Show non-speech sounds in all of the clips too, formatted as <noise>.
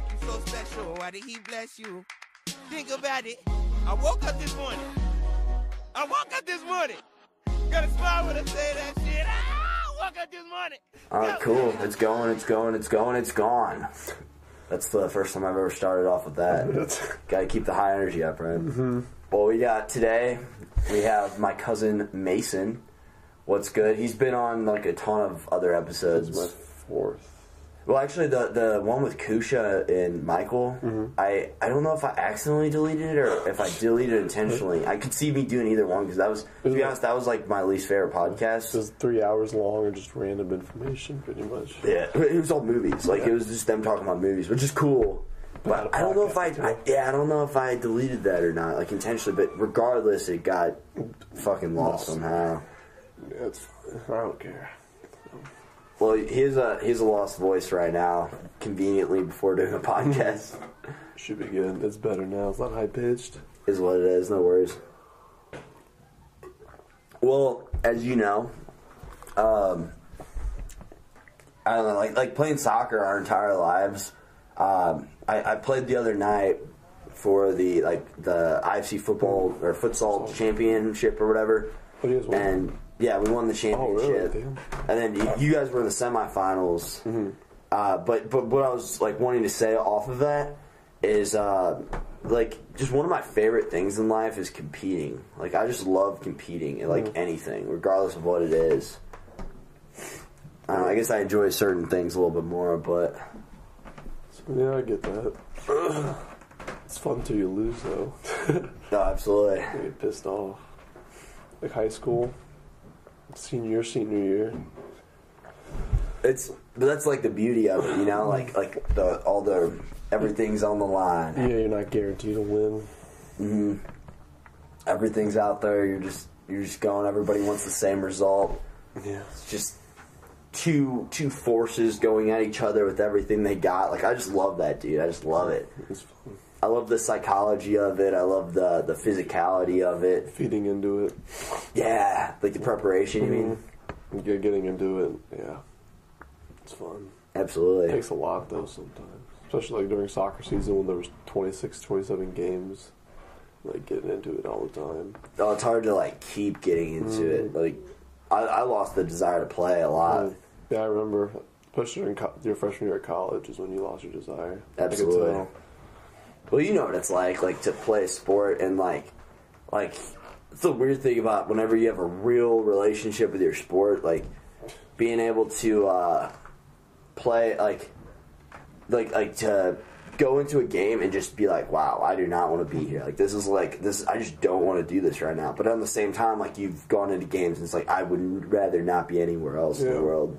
make you so special? Why did he bless you? Think about it. I woke up this morning. I woke up this morning. Got a smile when I say that shit. Ah, I woke up this morning. All right, cool. It's going, it's going, it's going, it's gone. That's the first time I've ever started off with that. <laughs> Got to keep the high energy up, right? Mm-hmm. Well, we got today, we have my cousin Mason. What's good? He's been on like a ton of other episodes. This is my fourth. Well, actually, the the one with Kusha and Michael, mm-hmm. I I don't know if I accidentally deleted it or if I deleted it intentionally. Mm-hmm. I could see me doing either one because that was, to be honest, that was like my least favorite podcast. It was three hours long and just random information, pretty much. Yeah, it was all movies. Like it was just them talking about movies, which is cool. But I don't know if I, I, yeah, I don't know if I deleted that or not, like intentionally. But regardless, it got fucking lost somehow. Yeah, it's. I don't care. Well, he's a he's a lost voice right now, conveniently before doing a podcast. Should be good. It's better now. It's not high pitched. is what it is. No worries. Well, as you know, um, I don't know, like like playing soccer our entire lives. Um, I, I played the other night for the like the IFC football or futsal championship or whatever, What do you guys want? and yeah, we won the Oh, really? championship. Damn. And then you, you guys were in the semifinals. Mm-hmm. Uh, but but what I was like wanting to say off of that is uh, like just one of my favorite things in life is competing. Like I just love competing in like Mm-hmm. anything, regardless of what it is. I, don't know, I guess I enjoy certain things a little bit more, but yeah, I get that. <sighs> it's fun until you lose, though. <laughs> no, absolutely. I get pissed off. Like high school, senior senior year. It's but that's like the beauty of it, you know, mm. like like the all the everything's on the line. Yeah, you're not guaranteed to win. Mm-hmm. Everything's out there. You're just you're just going. Everybody wants the same result. Yeah. It's just two two forces going at each other with everything they got. Like I just love that, dude. I just love it. It's fun. I love the psychology of it. I love the the physicality of it. Feeding into it. Yeah, like the preparation. You mean? Mm-hmm. You get getting into it. Yeah. It's fun. Absolutely. It takes a lot, though, sometimes. Especially like during soccer season when there was 26, 27 games. Like getting into it all the time. Oh, it's hard to like keep getting into it. Mm-hmm. Like I, I lost the desire to play a lot. Mm-hmm. Yeah, I remember, especially during co- your freshman year at college, is when you lost your desire. Absolutely. Well, you know what it's like, like to play a sport and like, like it's the weird thing about whenever you have a real relationship with your sport, like being able to uh, play, like, like, like to go into a game and just be like, wow, I do not want to be here. Like this is like this. I just don't want to do this right now. But at the same time, like you've gone into games and it's like I would rather not be anywhere else in the world.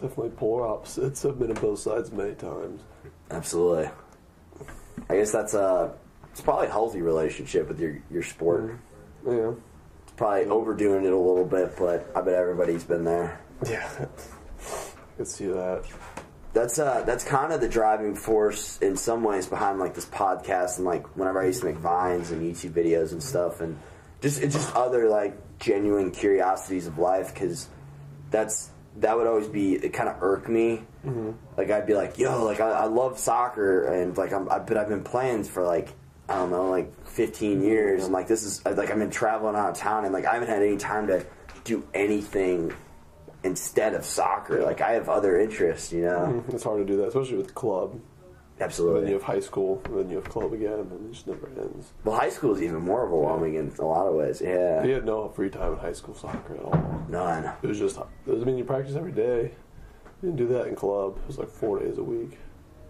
Definitely polar opposites. I've been on both sides many times. Absolutely. I guess that's a it's probably a healthy relationship with your your sport. Yeah. It's probably overdoing it a little bit, but I bet everybody's been there. Yeah. <laughs> I could see that. That's uh that's kind of the driving force in some ways behind like this podcast and like whenever I used to make vines and YouTube videos and stuff and just it's just other like genuine curiosities of life because that's that would always be it kind of irk me. Mm-hmm. Like I'd be like, yo, like I, I love soccer and like I'm I, but I've been playing for like I don't know like 15 years and like this is like I've been traveling out of town and like I haven't had any time to do anything instead of soccer. Like I have other interests, you know. Mm-hmm. It's hard to do that, especially with club. And then you have high school, and then you have club again, and it just never ends. Well, high school is even more overwhelming in a lot of ways. Yeah. You had no free time in high school soccer at all. None. It was just, it was, I mean, you practice every day. You didn't do that in club. It was like four days a week.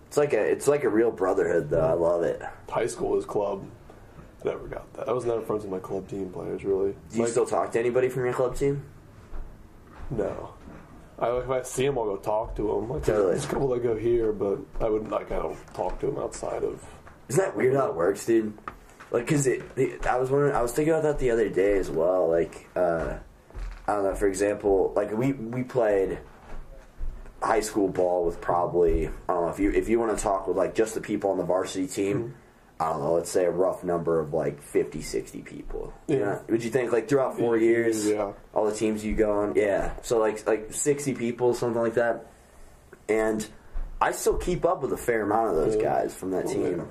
It's like a it's like a real brotherhood though. I love it. High school is club. I never got that. I was never friends with my club team players, really. Do you Like, still talk to anybody from your club team? No. I, if I see them, I'll go talk to them. Like, Totally. There's a couple that go here, but I wouldn't, like, I don't talk to them outside of. Isn't that weird how it works, dude? Like, cause it, I was wondering, I was thinking about that the other day as well. Like, uh, I don't know. For example, like we we played high school ball with probably I don't know if you if you want to talk with like just the people on the varsity team. I don't know. Let's say a rough number of like 50, 60 people. You Yeah. know? Would you think like throughout four years? Yeah. all the teams you go on. Yeah, so like like sixty people, something like that. And I still keep up with a fair amount of those Yeah. guys from that team. yeah.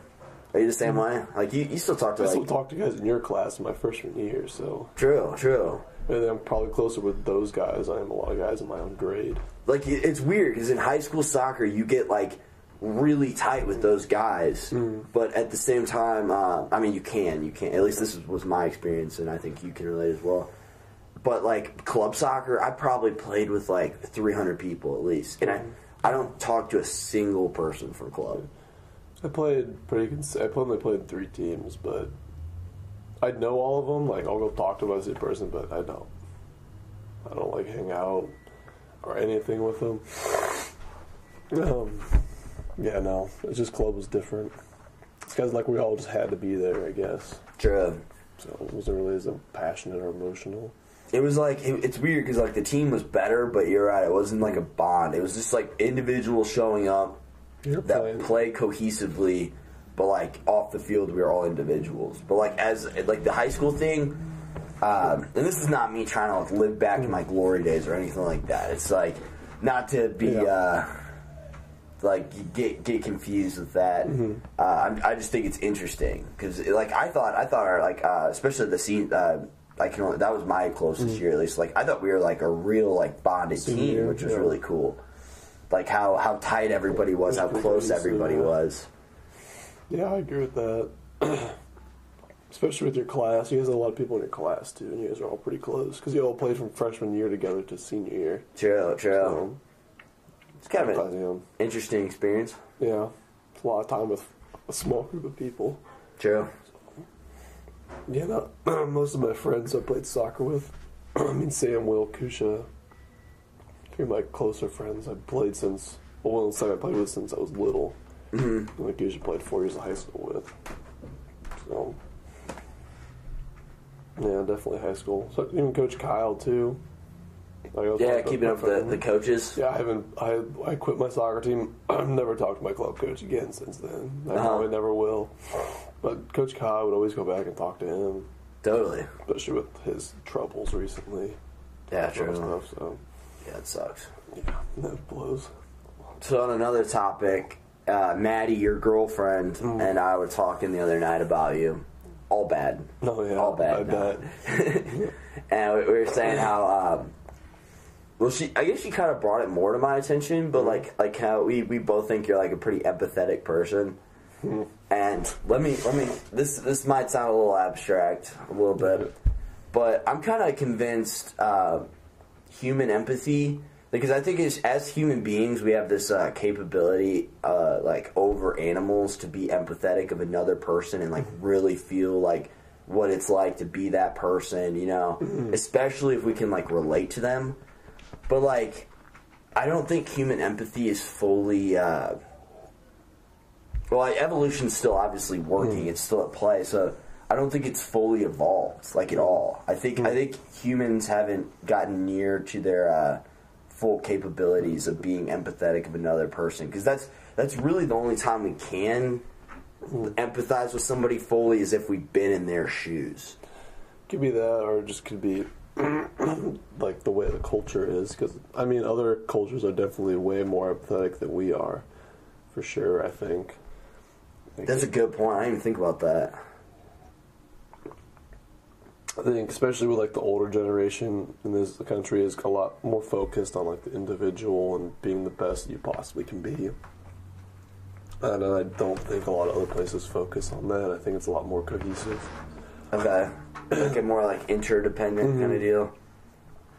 Are you the same way? Like you, you still talk to I like still talk to guys in your class in my freshman year, so true, true. and then I'm probably closer with those guys. I am a lot of guys in my own grade. Like it's weird because in high school soccer you get like really tight with those guys, but at the same time, uh, I mean you can, you can. At least this was my experience, and I think you can relate as well. But like club soccer, I probably played with like 300 people at least, and I I don't talk to a single person from club. I played pretty. Cons- I only played three teams, but I know all of them. Like I'll go talk to them as a person, but I don't. I don't like hang out or anything with them. Um, yeah, no. It's just club was different. It's guys like we all just had to be there, I guess. True. So it wasn't really as passionate or emotional. It was like it, it's weird because like the team was better, but you're right. It wasn't like a bond. It was just like individuals showing up You're that playing. play cohesively, but like off the field, we were all individuals. But like as like the high school thing, um, and this is not me trying to like live back in my glory days or anything like that. It's like not to be. Yeah. Uh, like get get confused with that. Mm-hmm. Uh, I'm, I just think it's interesting because like I thought I thought our like uh, especially the scene. Uh, I can only, that was my closest year at least. Like I thought we were like a real like bonded Mm-hmm. Team, year, which was yeah. really cool. Like how how tight everybody was, how close everybody was. Yeah, I agree with that. <clears throat> Especially with your class, you guys have a lot of people in your class too, and you guys are all pretty close because you all played from freshman year together to senior year. True, true. So, It's kind of an think, interesting experience. yeah, it's a lot of time with a small group of people. True. Yeah, no, <clears throat> most of my friends I played soccer with, <clears throat> I mean Sam, Will, Kusha, three of my closer friends I've played since. Well, and Sam I played with since I was little. Mm-hmm. Like Kusha played four years of high school with. So, yeah, definitely high school. So even Coach Kyle too. Like, Yeah, talking keeping up with the, the coaches. yeah, I haven't. I I quit my soccer team. <clears throat> I've never talked to my club coach again since then. I Uh-huh. probably never will. But Coach Kyle would always go back and talk to him, Totally. especially with his troubles recently. Yeah, true. Stuff, so Yeah, it sucks. yeah, that blows. So on another topic, uh, Maddie, your girlfriend, Mm. and I were talking the other night about you. All bad. No, yeah, All bad. I no. bet. <laughs> and we we were saying how, um, well, she. I guess she kind of brought it more to my attention, but like, like how we we both think you're like a pretty empathetic person. Mm. And let me let me. This this might sound a little abstract, a little bit, but I'm kind of convinced uh, human empathy because I think as, as human beings we have this uh, capability, uh, like over animals, to be empathetic of another person and like really feel like what it's like to be that person, you know, especially if we can like relate to them. But like, I don't think human empathy is fully. Uh, well, like, evolution's still obviously working; it's still at play. So I don't think it's fully evolved, like at all. I think I think humans haven't gotten near to their uh, full capabilities of being empathetic of another person because that's that's really the only time we can empathize with somebody fully is if we've been in their shoes. Could be that, or it just could be <clears throat> like the way the culture is. Because I mean, other cultures are definitely way more empathetic than we are, for sure. I think. That's a good point. I didn't even think about that. I think especially with like the older generation in this country is a lot more focused on like the individual and being the best you possibly can be. And I don't think a lot of other places focus on that. I think it's a lot more cohesive. Okay, like a more like interdependent Mm-hmm. kind of deal.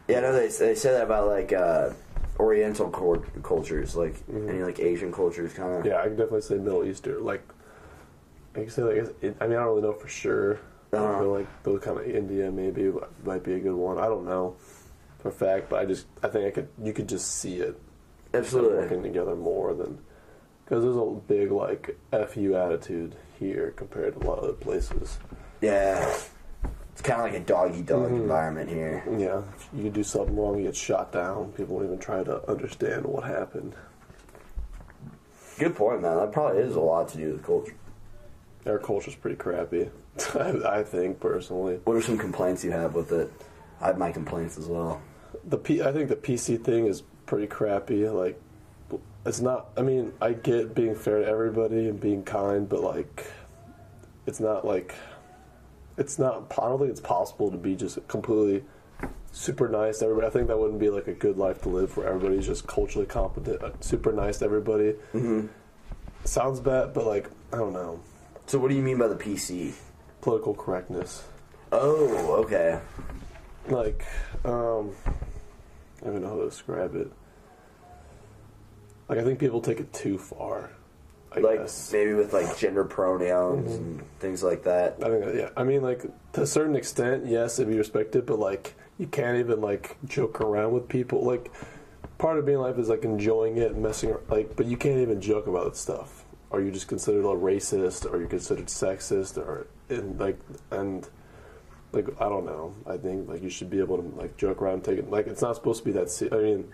Yeah, I know they they say that about like uh, Oriental cor- cultures, like any like Asian cultures, kind of. Mm-hmm. Yeah, I can definitely say Middle Eastern. Like, I can say like it, I mean I don't really know for sure. I Uh-huh. feel like those kind of India maybe might be a good one. I don't know for a fact, but I just I think I could you could just see it Absolutely. working together more than because there's a big like fu attitude here compared to a lot of other places. Yeah, kind of like a doggy dog Mm-hmm. environment here. Yeah, if you do something wrong, you get shot down. People won't even try to understand what happened. Good point, man. That probably is a lot to do with culture. Our culture's pretty crappy, I, <laughs> I think personally. What are some complaints you have with it? I have my complaints as well. The P, I think the PC thing is pretty crappy. Like, it's not. I mean, I get being fair to everybody and being kind, but like, it's not like, it's not. I don't think it's possible to be just completely super nice to everybody. I think that wouldn't be like a good life to live, where everybody's just culturally competent, uh, super nice to everybody. Mm-hmm. Sounds bad, but like, I don't know, So what do you mean by the PC? political correctness. Oh, okay. like um I don't know how to describe it. Like I think people take it too far. I Like guess. maybe with like gender pronouns mm-hmm. and things like that. I think yeah. I mean like to a certain extent, yes, it'd be respected, but like you can't even like joke around with people. Like part of being life is like enjoying it and messing ar- like but you can't even joke about that stuff. Are you just considered a racist? Are you considered sexist? Or and like and like I don't know. I think like you should be able to like joke around, and take it like it's not supposed to be that. Se- I mean,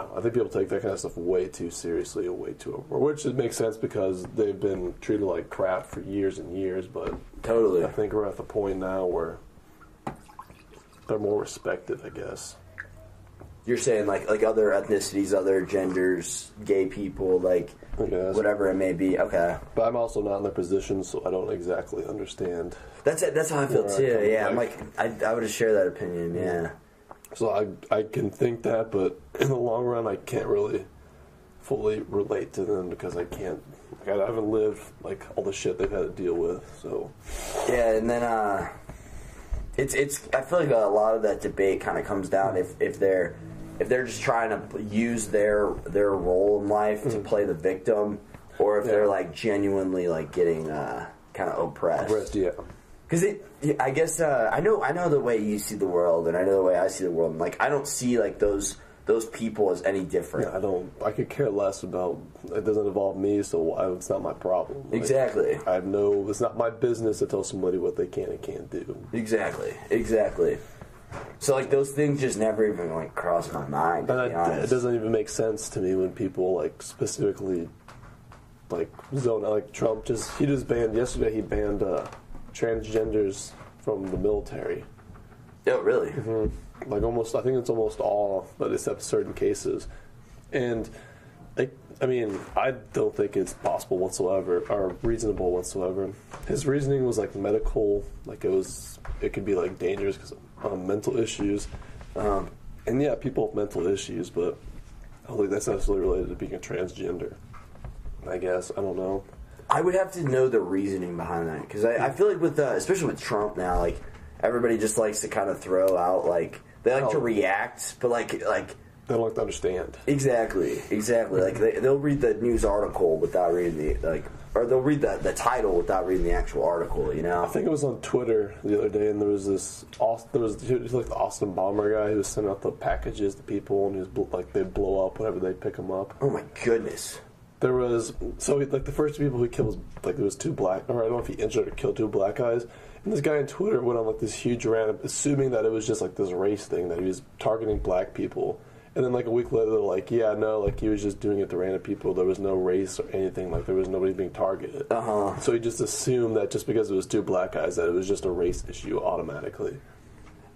I, don't know, I think people take that kind of stuff way too seriously and way too over, which it makes sense because they've been treated like crap for years and years. But Totally. I think we're at the point now where they're more respected. I guess. You're saying like like other ethnicities, other genders, gay people, like whatever it may be. Okay, But I'm also not in their position, so I don't exactly understand. that's it. That's how I feel I too. Yeah, I'm like I, I would share that opinion. Yeah. So I I can think that, but in the long run, I can't really fully relate to them because I can't. Like, I haven't lived like all the shit they've had to deal with. So Yeah, and then uh, it's it's. I feel like a lot of that debate kind of comes down if if they're if they're just trying to use their their role in life to play the victim, or if they're like genuinely like getting uh, kind of oppressed. rest, yeah, Because it, I guess uh, I know I know the way you see the world, and I know the way I see the world. And like I don't see like those those people as any different. yeah. I don't. I could care less about. It doesn't involve me, so I, it's not my problem. Like, Exactly. I have no. It's not my business to tell somebody what they can and can't do. Exactly. Exactly. So like those things just never even like cross my mind. To And be I, it doesn't even make sense to me when people like specifically like zone out. Like Trump just he just banned yesterday. He banned uh, transgenders from the military. Oh really? Like almost, I think it's almost all, but except certain cases. And like, I mean, I don't think it's possible whatsoever or reasonable whatsoever. His reasoning was like medical, like it was, it could be like dangerous because of um, mental issues. Um, and yeah, people have mental issues, but I don't think that's necessarily related to being a transgender. I guess I don't know. I would have to know the reasoning behind that because I, I feel like with uh, especially with Trump now, like everybody just likes to kind of throw out like they like to Oh. react, but like like They don't like to understand. exactly exactly like they, they'll read the news article without reading the like or they'll read the the title without reading the actual article. You know? I think it was on Twitter the other day, and there was this. There was, was like the Austin Bomber guy who was sending out the packages to people, and he was like they'd blow up whenever they pick them up. oh my goodness. There was so he, like the first people he killed was like there was two black, or I don't know if he injured or killed two black guys. And this guy on Twitter went on like this huge rant, assuming that it was just like this race thing that he was targeting black people. And then like a week later, they're like, yeah, no, like he was just doing it to random people. There was no race or anything. Like there was nobody being targeted. Uh huh. So he just assumed that just because it was two black guys, that it was just a race issue automatically.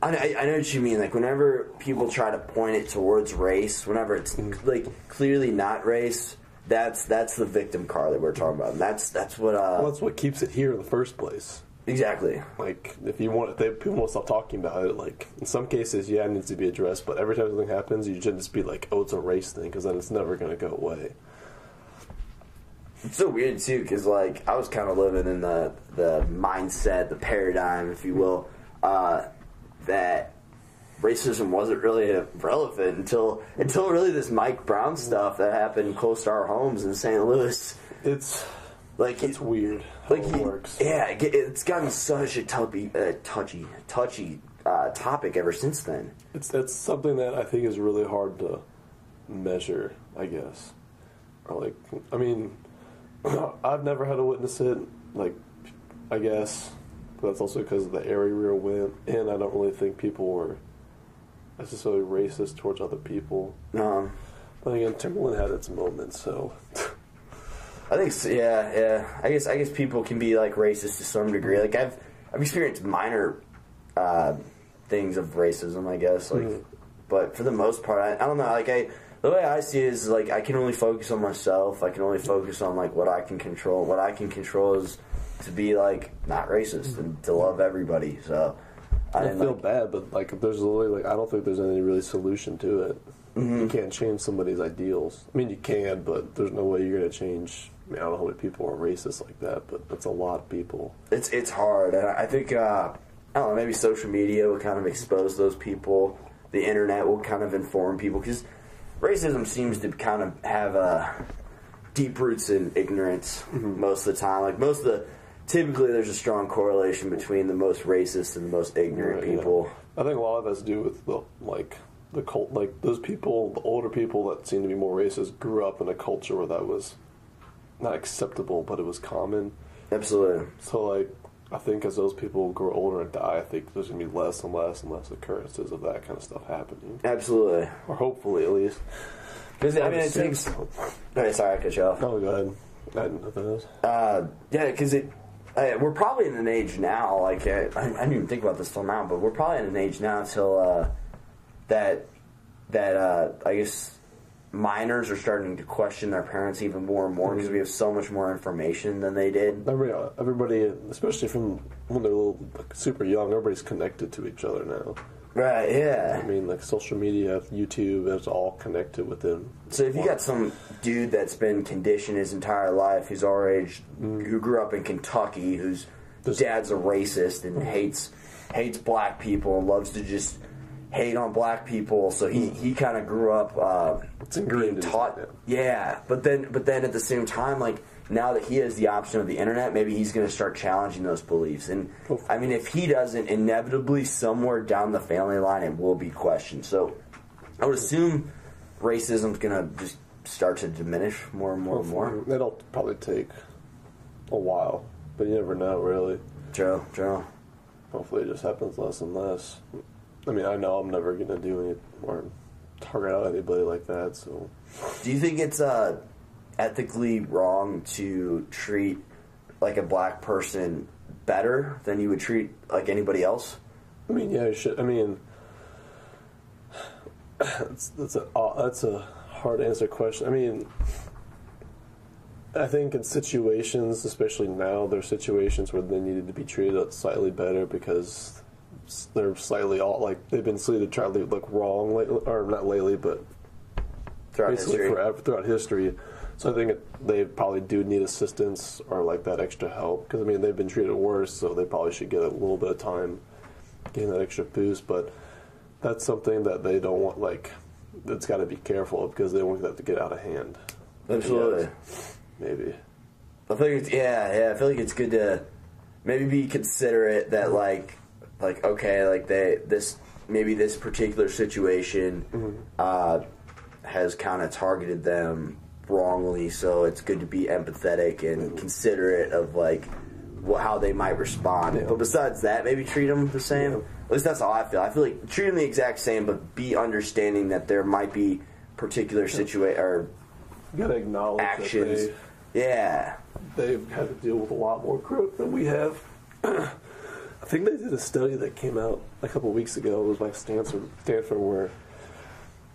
I, I- I know what you mean. Like whenever people try to point it towards race, whenever it's like clearly not race, that's that's the victim card that we're talking about. And that's that's what uh Well, that's what keeps it here in the first place. exactly. Like, if you want, if they, people won't stop talking about it. Like, in some cases, yeah, it needs to be addressed. But every time something happens, you shouldn't just be like, "Oh, it's a race thing," because then it's never going to go away. It's so weird too, because like I was kind of living in the the mindset, the paradigm, if you will, uh, that racism wasn't really relevant until until really this Mike Brown stuff that happened close to our homes in St. Louis. It's Like it's weird how like it works. Yeah, it gotten such a touchy, uh, touchy, touchy uh, topic ever since then. It's it's something that I think is really hard to measure. I guess, or like, I mean, <clears throat> I've never had to witness it. Like, I guess, but that's also because of the area we were went in. I don't really think people were necessarily racist towards other people. Um, But again, Timberland had its moments, so <laughs> I think, so, yeah, yeah. I guess I guess people can be like racist to some degree. Like I've I've experienced minor uh, things of racism, I guess. Like, Mhm. but for the most part, I, I don't know. Like I the way I see it is like I can only focus on myself. I can only focus on like what I can control. What I can control is to be like not racist and to love everybody. So I I feel like, bad, but like there's literally like I don't think there's any really solution to it. Mm-hmm. You can't change somebody's ideals. I mean, you can, but there's no way you're gonna change. I mean, I don't know how many people are racist like that, but that's a lot of people. it's it's hard, and I think uh, I don't know. Maybe social media will kind of expose those people. The internet will kind of inform people because racism seems to kind of have uh, deep roots in ignorance Mm-hmm. most of the time. Like most of the typically, there's a strong correlation between the most racist and the most ignorant Right, yeah. people. I think a lot of that's due with the like the cult, like those people, the older people that seem to be more racist, grew up in a culture where that was not acceptable, but it was common. Absolutely. So like, I think as those people grow older and die, I think there's gonna be less and less and less occurrences of that kind of stuff happening, Absolutely. or hopefully at least. Because I mean, it takes. Sorry, I cut you off. Oh, go ahead. I had nothing else. Uh, yeah, because it. Uh, we're probably in an age now. Like I, I didn't even think about this till now, but we're probably in an age now till uh, that that uh, I guess minors are starting to question their parents even more and more because we have so much more information than they did. Every, everybody, especially from when they're little, like, super young, everybody's connected to each other now. Right? Yeah. I mean, like social media, YouTube, it's all connected within. So if you got some dude that's been conditioned his entire life, who's our age, who grew up in Kentucky, whose dad's a racist and hates hates black people and loves to just hate on black people, so he, he kind of grew up uh, It's ingrained being taught. Yeah, but then but then at the same time, like now that he has the option of the internet, maybe he's going to start challenging those beliefs. And I mean, if he doesn't, inevitably somewhere down the family line, it will be questioned. So I would assume racism's going to just start to diminish more and more and more. It'll probably take a while, but you never know, really. Joe, Joe. Hopefully, it just happens less and less. I mean, I know I'm never gonna do any or target out anybody like that. So Do you think it's uh, ethically wrong to treat like a black person better than you would treat like anybody else? I mean, yeah, you should. I mean, that's that's a uh, that's a hard answer question. I mean, I think in situations, especially now, there are situations where they needed to be treated slightly better because they're slightly all like they've been slightly trying to look wrong lately, or not lately, but Throughout basically history. forever throughout history. So I think they probably do need assistance or like that extra help because I mean they've been treated worse, so they probably should get a little bit of time getting that extra boost. But that's something that they don't want. Like that's got to be careful because they don't want that to get out of hand. Absolutely. Yes. Maybe. I think it's yeah, yeah. I feel like it's good to maybe be considerate that like like okay, like they this maybe this particular situation uh, has kind of targeted them wrongly, so it's good to be empathetic and considerate of like how they might respond. Yeah. But besides that, maybe treat them the same. At least that's how I feel. I feel like treat them the exact same, but be understanding that there might be particular situa or You got to acknowledge actions. that Yeah. they they've had to deal with a lot more growth than we have. <clears throat> I think they did a study that came out a couple weeks ago. It was by Stanford, Stanford, where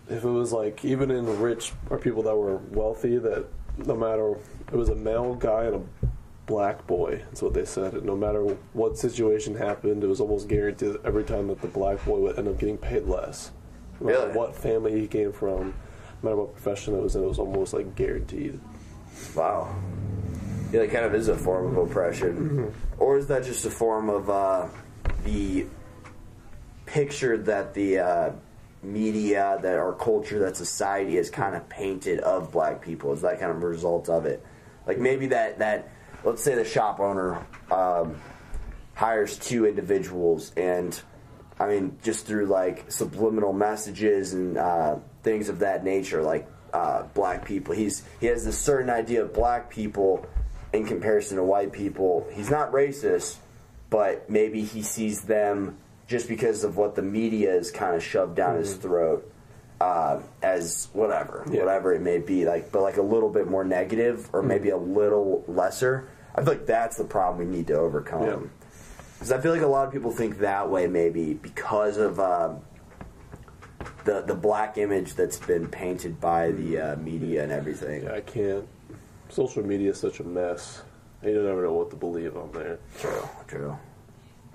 if it was like even in rich or people that were wealthy, that no matter it was a male guy and a black boy, that's what they said. and No matter what situation happened, it was almost guaranteed every time that the black boy would end up getting paid less. No matter Really? what family he came from, no matter what profession it was in, it was almost like guaranteed. Wow. Yeah, it kind of is a form of oppression. Or is that just a form of uh, the picture that the uh, media, that our culture, that society has kind of painted of black people? Is that kind of result of it? Like maybe that, that let's say the shop owner um, hires two individuals and I mean, just through like subliminal messages and uh, things of that nature, like uh, black people. He's he has this certain idea of black people in comparison to white people. He's not racist, but maybe he sees them just because of what the media is kind of shoved down his throat uh, as whatever, Yeah. whatever it may be. Like, but like a little bit more negative, or maybe a little lesser. I feel like that's the problem we need to overcome. Yeah. Because I feel like a lot of people think that way, maybe because of uh, the the black image that's been painted by the uh, media and everything. Yeah, I can't. Social media is such a mess. You don't ever know what to believe on there. True, true.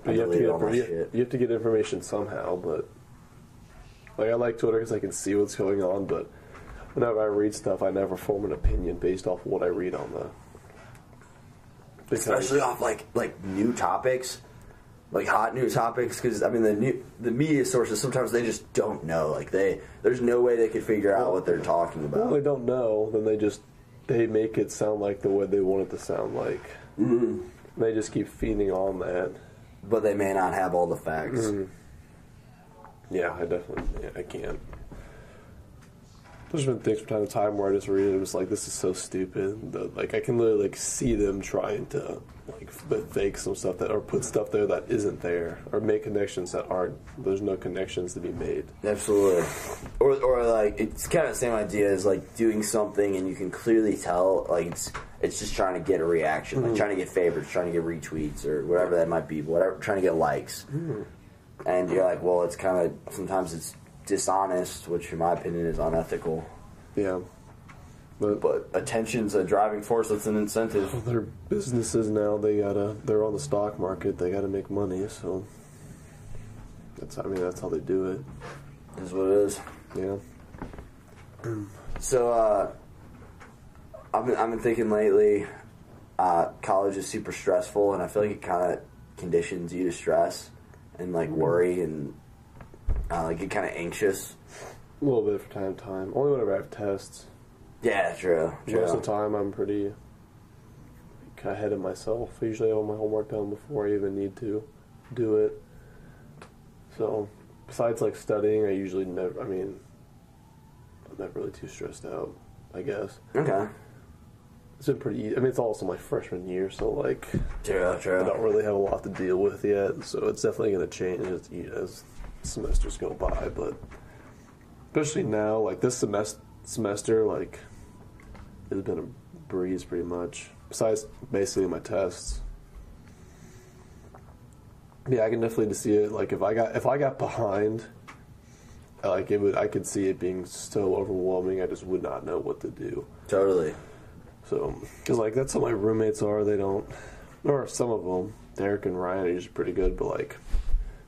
But you have, to get that you, you have to get information somehow. But like I like Twitter because I can see what's going on. But whenever I read stuff, I never form an opinion based off what I read on the. Because- especially off like like new topics, like hot new topics. Because I mean, the new the media sources sometimes they just don't know. Like they, there's no way they could figure out what they're talking about. Well, they don't know, then they just they make it sound like the way they want it to sound like. Mm-hmm. They just keep feeding on that. But they may not have all the facts. Mm-hmm. Yeah, I definitely I can't. There's been things from time to time where I just read it and it's like this is so stupid. That, like I can literally like see them trying to like f- fake some stuff that or put stuff there that isn't there or make connections that aren't. There's no connections to be made. Absolutely. Or, or like it's kind of the same idea as like doing something and you can clearly tell like it's it's just trying to get a reaction, like mm-hmm. trying to get favorites, trying to get retweets or whatever that might be, whatever trying to get likes. Mm-hmm. And you're like, well, it's kind of sometimes it's dishonest, which in my opinion is unethical. Yeah, but But attention's a driving force. That's an incentive. they're businesses now. They gotta. They're on the stock market. They gotta make money. So that's. I mean, that's how they do it. Is what it is. Yeah. So uh, I've been I've been thinking lately. Uh, college is super stressful, and I feel like it kind of conditions you to stress and like worry and uh, like get kind of anxious. A little bit from time to time. Only whenever I have tests. Yeah, true. true. Most of the time, I'm pretty ahead of myself. I usually have all my homework done before I even need to do it. So, besides like studying, I usually never. I mean, I'm not really too stressed out. I guess Okay. it's been pretty. Easy. I mean, it's also my freshman year, so like True. true. I don't really have a lot to deal with yet. So it's definitely going to change as, as semesters go by. But especially now, like this semester, semester like it's been a breeze pretty much. Besides basically my tests. Yeah, I can definitely see it. Like if I got if I got behind, like it would, I could see it being so overwhelming. I just would not know what to do. Totally. So, because like that's how my roommates are. They don't, or some of them. Derek and Ryan are usually pretty good, but like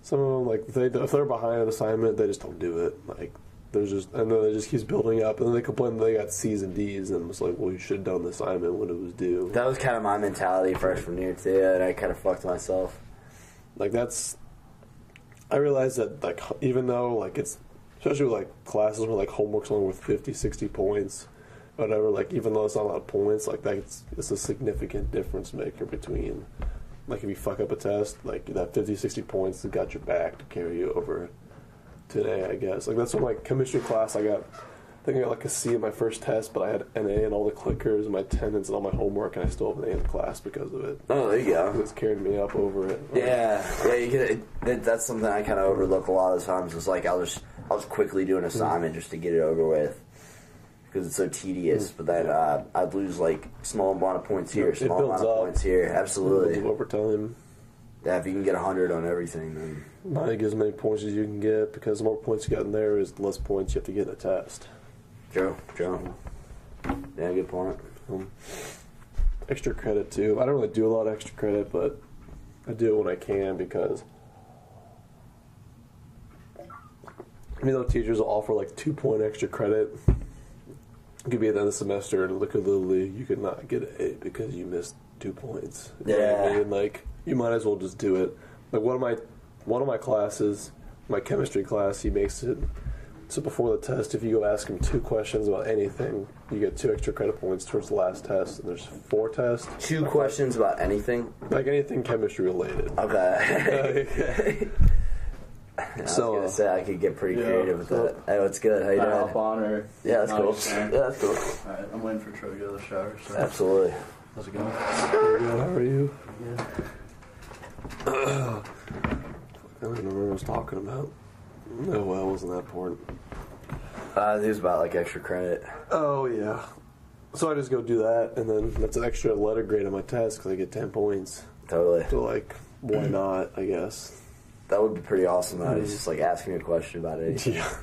some of them, like if they if they're behind an assignment, they just don't do it. Like there's just and then it just keeps building up, and then they complain that they got C's and D's, and it's like, well, you should have done the assignment when it was due. That was kind of my mentality freshman year too, and I kind of fucked myself. Like that's. I realized that like even though like it's especially with like classes where like homework's only worth 50, 60 points, whatever. Like even though it's not a lot of points, like that's it's a significant difference maker between like if you fuck up a test, like that 50, 60 points that got your back to carry you over today. I guess like that's what my chemistry class I got. I think I got like a C in my first test, but I had an A in all the clickers and my attendance and all my homework, and I still have an A in the class because of it. Oh, there you go. It's carried me up over it. Yeah, yeah, you get it, that, that's something I kind of overlook a lot of times. It's like I'll just I'll just quickly do an assignment just to get it over with because it's so tedious. But then uh, I'd lose like small amount of points here, It small builds amount of up. points here. Absolutely. over time. Yeah, if you can get hundred on everything, then Not get as many points as you can get because the more points you get in there is the less points you have to get in a test. Joe, Joe. Yeah, good point. Um, extra credit too. I don't really do a lot of extra credit, but I do it when I can because I mean, though teachers will offer like two point extra credit. It could be at the end of the semester, and look at League, you could not get an A because you missed two points. You know what I Yeah. mean? Like you might as well just do it. Like one of my one of my classes, my chemistry class, he makes it so before the test, if you go ask him two questions about anything, you get two extra credit points towards the last test. And there's four tests, Two questions about anything. like anything chemistry related. Okay. <laughs> I was So, gonna say I could get pretty yeah, creative with so- that. Hey, what's good? How you Can I hop doing? on or? Yeah, that's No, cool. just Yeah, saying. that's cool. Alright, I'm waiting for Troy to go to the shower. So. Absolutely. How's it going? Pretty good. How are you? Yeah. I don't even remember what I was talking about. No, well, it wasn't that important. Uh, it was about like extra credit. Oh yeah. So I just go do that, and then that's an extra letter grade on my test because I get ten points. Totally. So like, why not? I guess. That would be pretty awesome. Though. He's just like asking a question about it. Yeah. <laughs>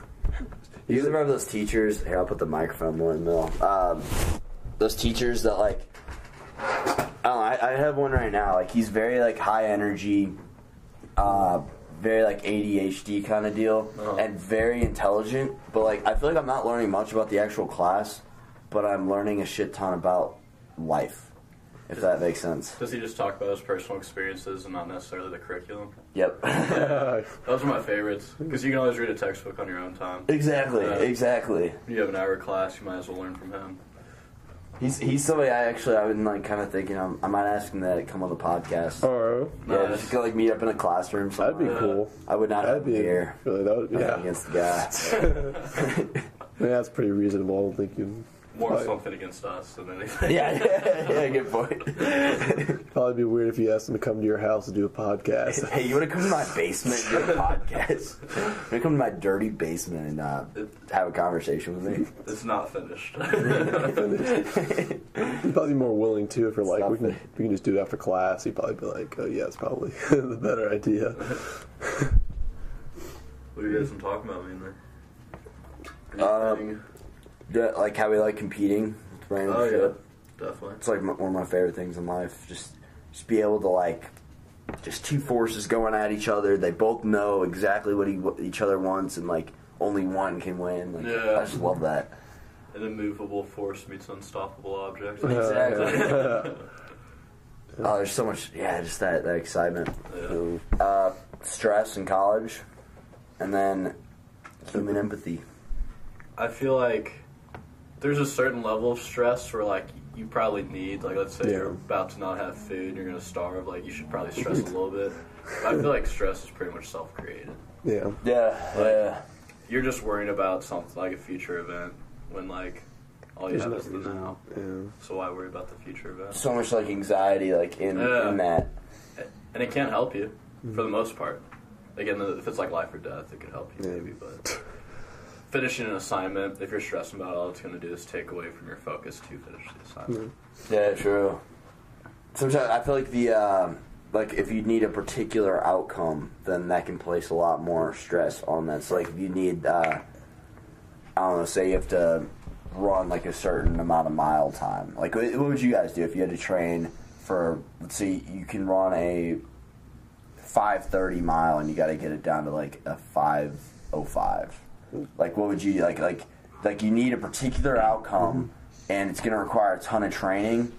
You ever remember those teachers? Here, I'll put the microphone more in the middle. Um, those teachers that like, I don't know. I, I have one right now. Like he's very like high energy, uh, very like ADHD kind of deal, Uh-huh. and very intelligent. But like, I feel like I'm not learning much about the actual class, but I'm learning a shit ton about life. If that makes sense. Does he just talk about his personal experiences and not necessarily the curriculum? Yep. <laughs> Those are my favorites because you can always read a textbook on your own time. exactly. Yeah. Exactly. You have an hour class, you might as well learn from him. He's he's somebody I actually I've been like kind of thinking I'm, I might ask him that to come on the podcast. Oh, Alright. Yeah, Nice. just go like meet up in a classroom. That'd be cool. I would not That'd be here. really that would be yeah. against the guy. <laughs> Yeah, that's pretty reasonable. I don't think you'd More Right. something against us than anything. <laughs> yeah, yeah, yeah, good point. <laughs> probably be weird if you asked them to come to your house to do a podcast. <laughs> hey, you want to come to my basement and do a podcast? You want to come to my dirty basement and uh, have a conversation with me? It's not finished. He'd probably be more willing to if you're like, we can, it. we can just do it after class. He'd probably be like, oh yeah, it's probably the better idea. what are you guys been talking about mainly? Um, Anything? Yeah, like how we like competing. with random oh shit. yeah, definitely. It's like m- one of my favorite things in life. Just just be able to like just two forces going at each other. They both know exactly what, he, what each other wants, and like only one can win. Like, Yeah. I just love that. An immovable force meets unstoppable object. Exactly. <laughs> Oh, there's so much. Yeah, just that that excitement. Yeah. Uh, stress in college, and then human empathy. I feel like there's a certain level of stress where like you probably need like let's say Yeah. you're about to not have food, and you're gonna starve, like you should probably <laughs> stress a little bit. But I feel like stress is pretty much self created. yeah. Yeah, yeah. You're just worrying about something like a future event when like all you There's have no is the reason. now. Yeah. So why worry about the future event? So much like anxiety, like in Yeah. in that. And it can't help you for the mm-hmm. most part. Again, if it's like life or death, it could help you Yeah. maybe, but <laughs> finishing an assignment, if you're stressing about it, all it's going to do is take away from your focus to finish the assignment. Yeah, true. Sometimes I feel like the um, like if you need a particular outcome, then that can place a lot more stress on that. So like if you need, uh, I don't know, say you have to run like a certain amount of mile time. Like what what would you guys do if you had to train for? Let's see, you can run a five thirty mile and you got to get it down to like a five oh five. Like what would you like like like you need a particular outcome and it's going to require a ton of training.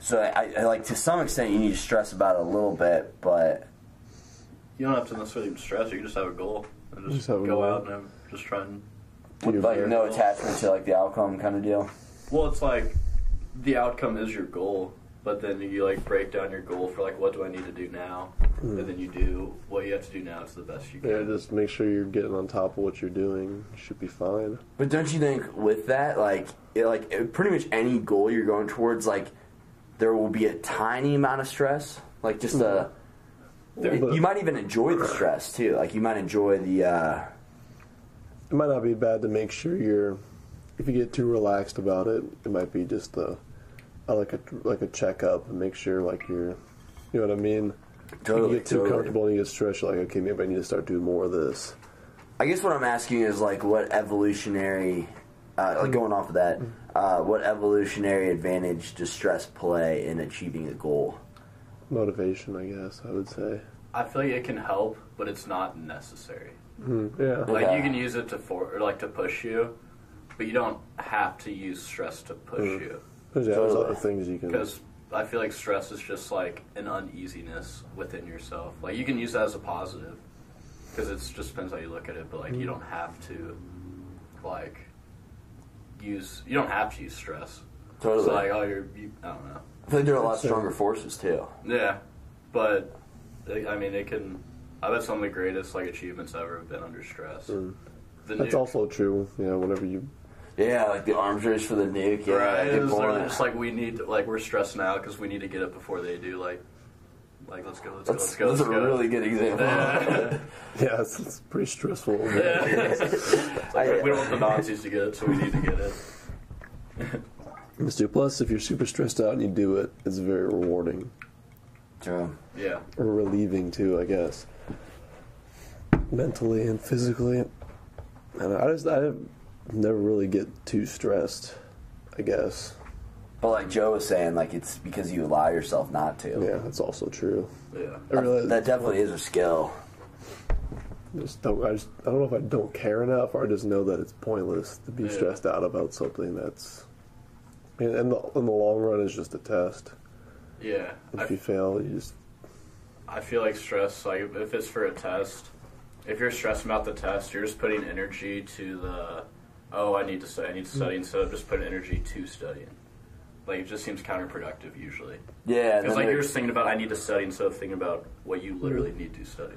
So I, I like to some extent you need to stress about it a little bit, but You don't have to necessarily stress. You can just have a goal and just, Just have a go goal. out and have, just try and. You're like no attachment to like the outcome kind of deal. Well, it's like the outcome is your goal, but then you like break down your goal for like what do I need to do now, and then you do what you have to do now to the best you can. Yeah, just make sure you're getting on top of what you're doing. You should be fine. But don't you think with that, like, it, like it- pretty much any goal you're going towards, like, there will be a tiny amount of stress, like just a. Yeah, but- you might even enjoy the stress too. Like you might enjoy the. uh It might not be bad to make sure you're. If you get too relaxed about it, it might be just a, a like a like a checkup and make sure like you're, you know what I mean. If Totally, you get too totally. comfortable and you get stressed, like, okay, maybe I need to start doing more of this. I guess what I'm asking is like, what evolutionary, uh, like going off of that, uh, what evolutionary advantage does stress play in achieving a goal? Motivation, I guess I would say. I feel like it can help, but it's not necessary. Hmm, yeah. Like Okay. you can use it to for or like to push you, but you don't have to use stress to push Mm. you. There's, yeah, there's Totally. other things you can. Because I feel like stress is just like an uneasiness within yourself. Like you can use that as a positive, because it just depends how you look at it. But like you don't have to, like, use you don't have to use stress. Totally. It's like oh you're you, I don't know. I think there are a lot That's, stronger forces too. Yeah, but like, I mean it can. I bet some of the greatest like achievements ever have been under stress. Mm. That's nuke. also true. You know, whenever you Yeah, like the arms race for the nuke. Yeah, right. good It's, point. it's like we need to, like we're stressing out because we need to get it before they do. Like, like let's go, let's go, that's, let's go, that's let's a go. really good example. Yeah. <laughs> yeah, it's, it's pretty stressful. <laughs> Yeah. <laughs> It's like, we don't want the Nazis to get it, so we need to get it. Let's. Plus, if you're super stressed out and you do it, it's very rewarding True. Yeah. or relieving too, I guess. Mentally and physically. And I just I never really get too stressed. I guess. But like Joe was saying, like it's because you allow yourself not to. Yeah, that's also true. Yeah. I realize That definitely is a skill. just don't. I just I don't know if I don't care enough, or I just know that it's pointless to be Yeah. stressed out about something that's. I mean, in the in the long run, is just a test. Yeah. If I, you fail, you just I feel like stress, like if it's for a test, if you're stressed about the test, you're just putting energy to the, oh, I need to study, I need to study, instead of just putting energy to studying. Like it just seems counterproductive usually. Yeah. and It's like you're just thinking about I need to study instead of thinking about what you literally need to study.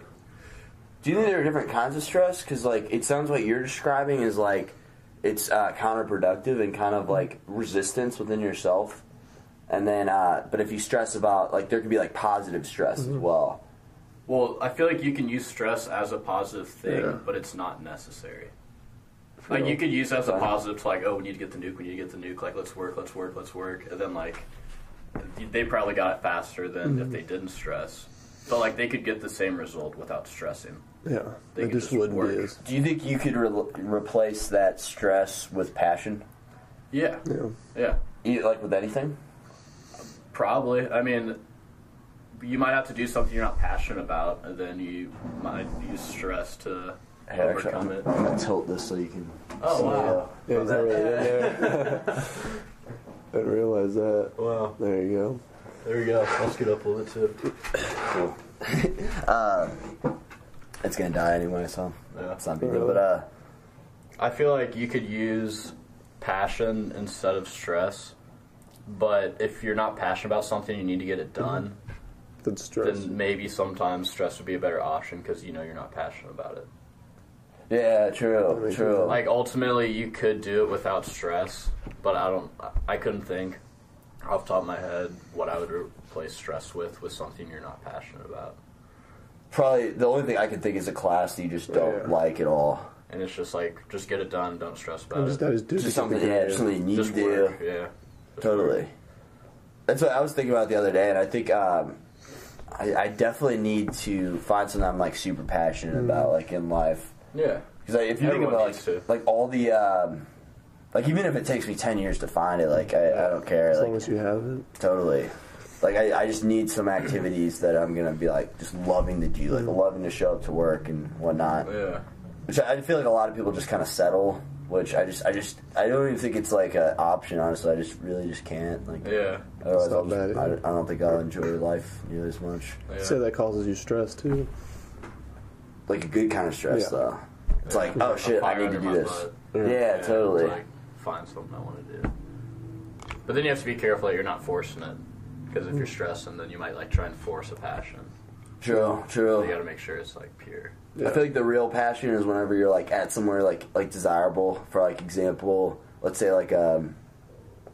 Do you think there are different kinds of stress? Because like it sounds like you're describing is like it's uh, counterproductive and kind of like resistance within yourself. And then, uh, but if you stress about like there could be like positive stress as well. Well, I feel like you can use stress as a positive thing, Yeah. but it's not necessary. Like you could use that as a positive to like, oh, we need to get the nuke, we need to get the nuke. Like, let's work, let's work, let's work, and then like, they probably got it faster than if mm-hmm. they didn't stress. But like, they could get the same result without stressing. yeah, They it just just wouldn't work. be as Do you think you could re- replace that stress with passion? Yeah, yeah. yeah, You, like with anything? probably. I mean, you might have to do something you're not passionate about, and then you might use stress to Hey, actually, I'm. I'm gonna tilt this so you can. Oh, see wow. it. Yeah, he's not really in there. I didn't realize that. Wow, There you go. there we go. I'll scoot up a little bit too. Cool. <laughs> uh, it's gonna die anyway, so Yeah. it's not big deal. But uh, I feel like you could use passion instead of stress, but if you're not passionate about something, you need to get it done. Then stress. Then maybe sometimes stress would be a better option because you know you're not passionate about it. Yeah, true, makes true. sense. Like ultimately, you could do it without stress, but I don't. I couldn't think off the top of my head what I would replace stress with with something you're not passionate about, Probably the only thing I can think is a class that you just don't Yeah. like at all. and it's just like just get it done, don't stress I about just, it. I just do Just something, I yeah, just something you need Just to do. work, yeah. Just Totally. That's what I was thinking about the other day, and I think um, I, I definitely need to find something I'm like super passionate about, like in life. Yeah. Because like, if you Everyone think about needs like, like all the um, like even if it takes me ten years to find it, like I, I don't care. As like long as you have it. totally. Like I, I just need some activities that I'm gonna be like just loving to do, like loving to show up to work and whatnot. Yeah. Which I I feel like a lot of people just kind of settle. Which I just, I just, I don't even think it's like an option. Honestly, I just really just can't. Like, Yeah. otherwise I'll just- I, don't- I don't think I'll enjoy life nearly as much. yeah. Say that causes you stress too. Like a good kind of stress, Yeah. though. It's like, oh shit, I need to do this. butt. Yeah, it's totally. Like, find something I want to do. But then you have to be careful that you're not forcing it. Because if you're stressing, then you might like try and force a passion. True, So true. you got to make sure it's like pure. Yeah. I feel like the real passion is whenever you're like at somewhere like like desirable. For like example, let's say like um,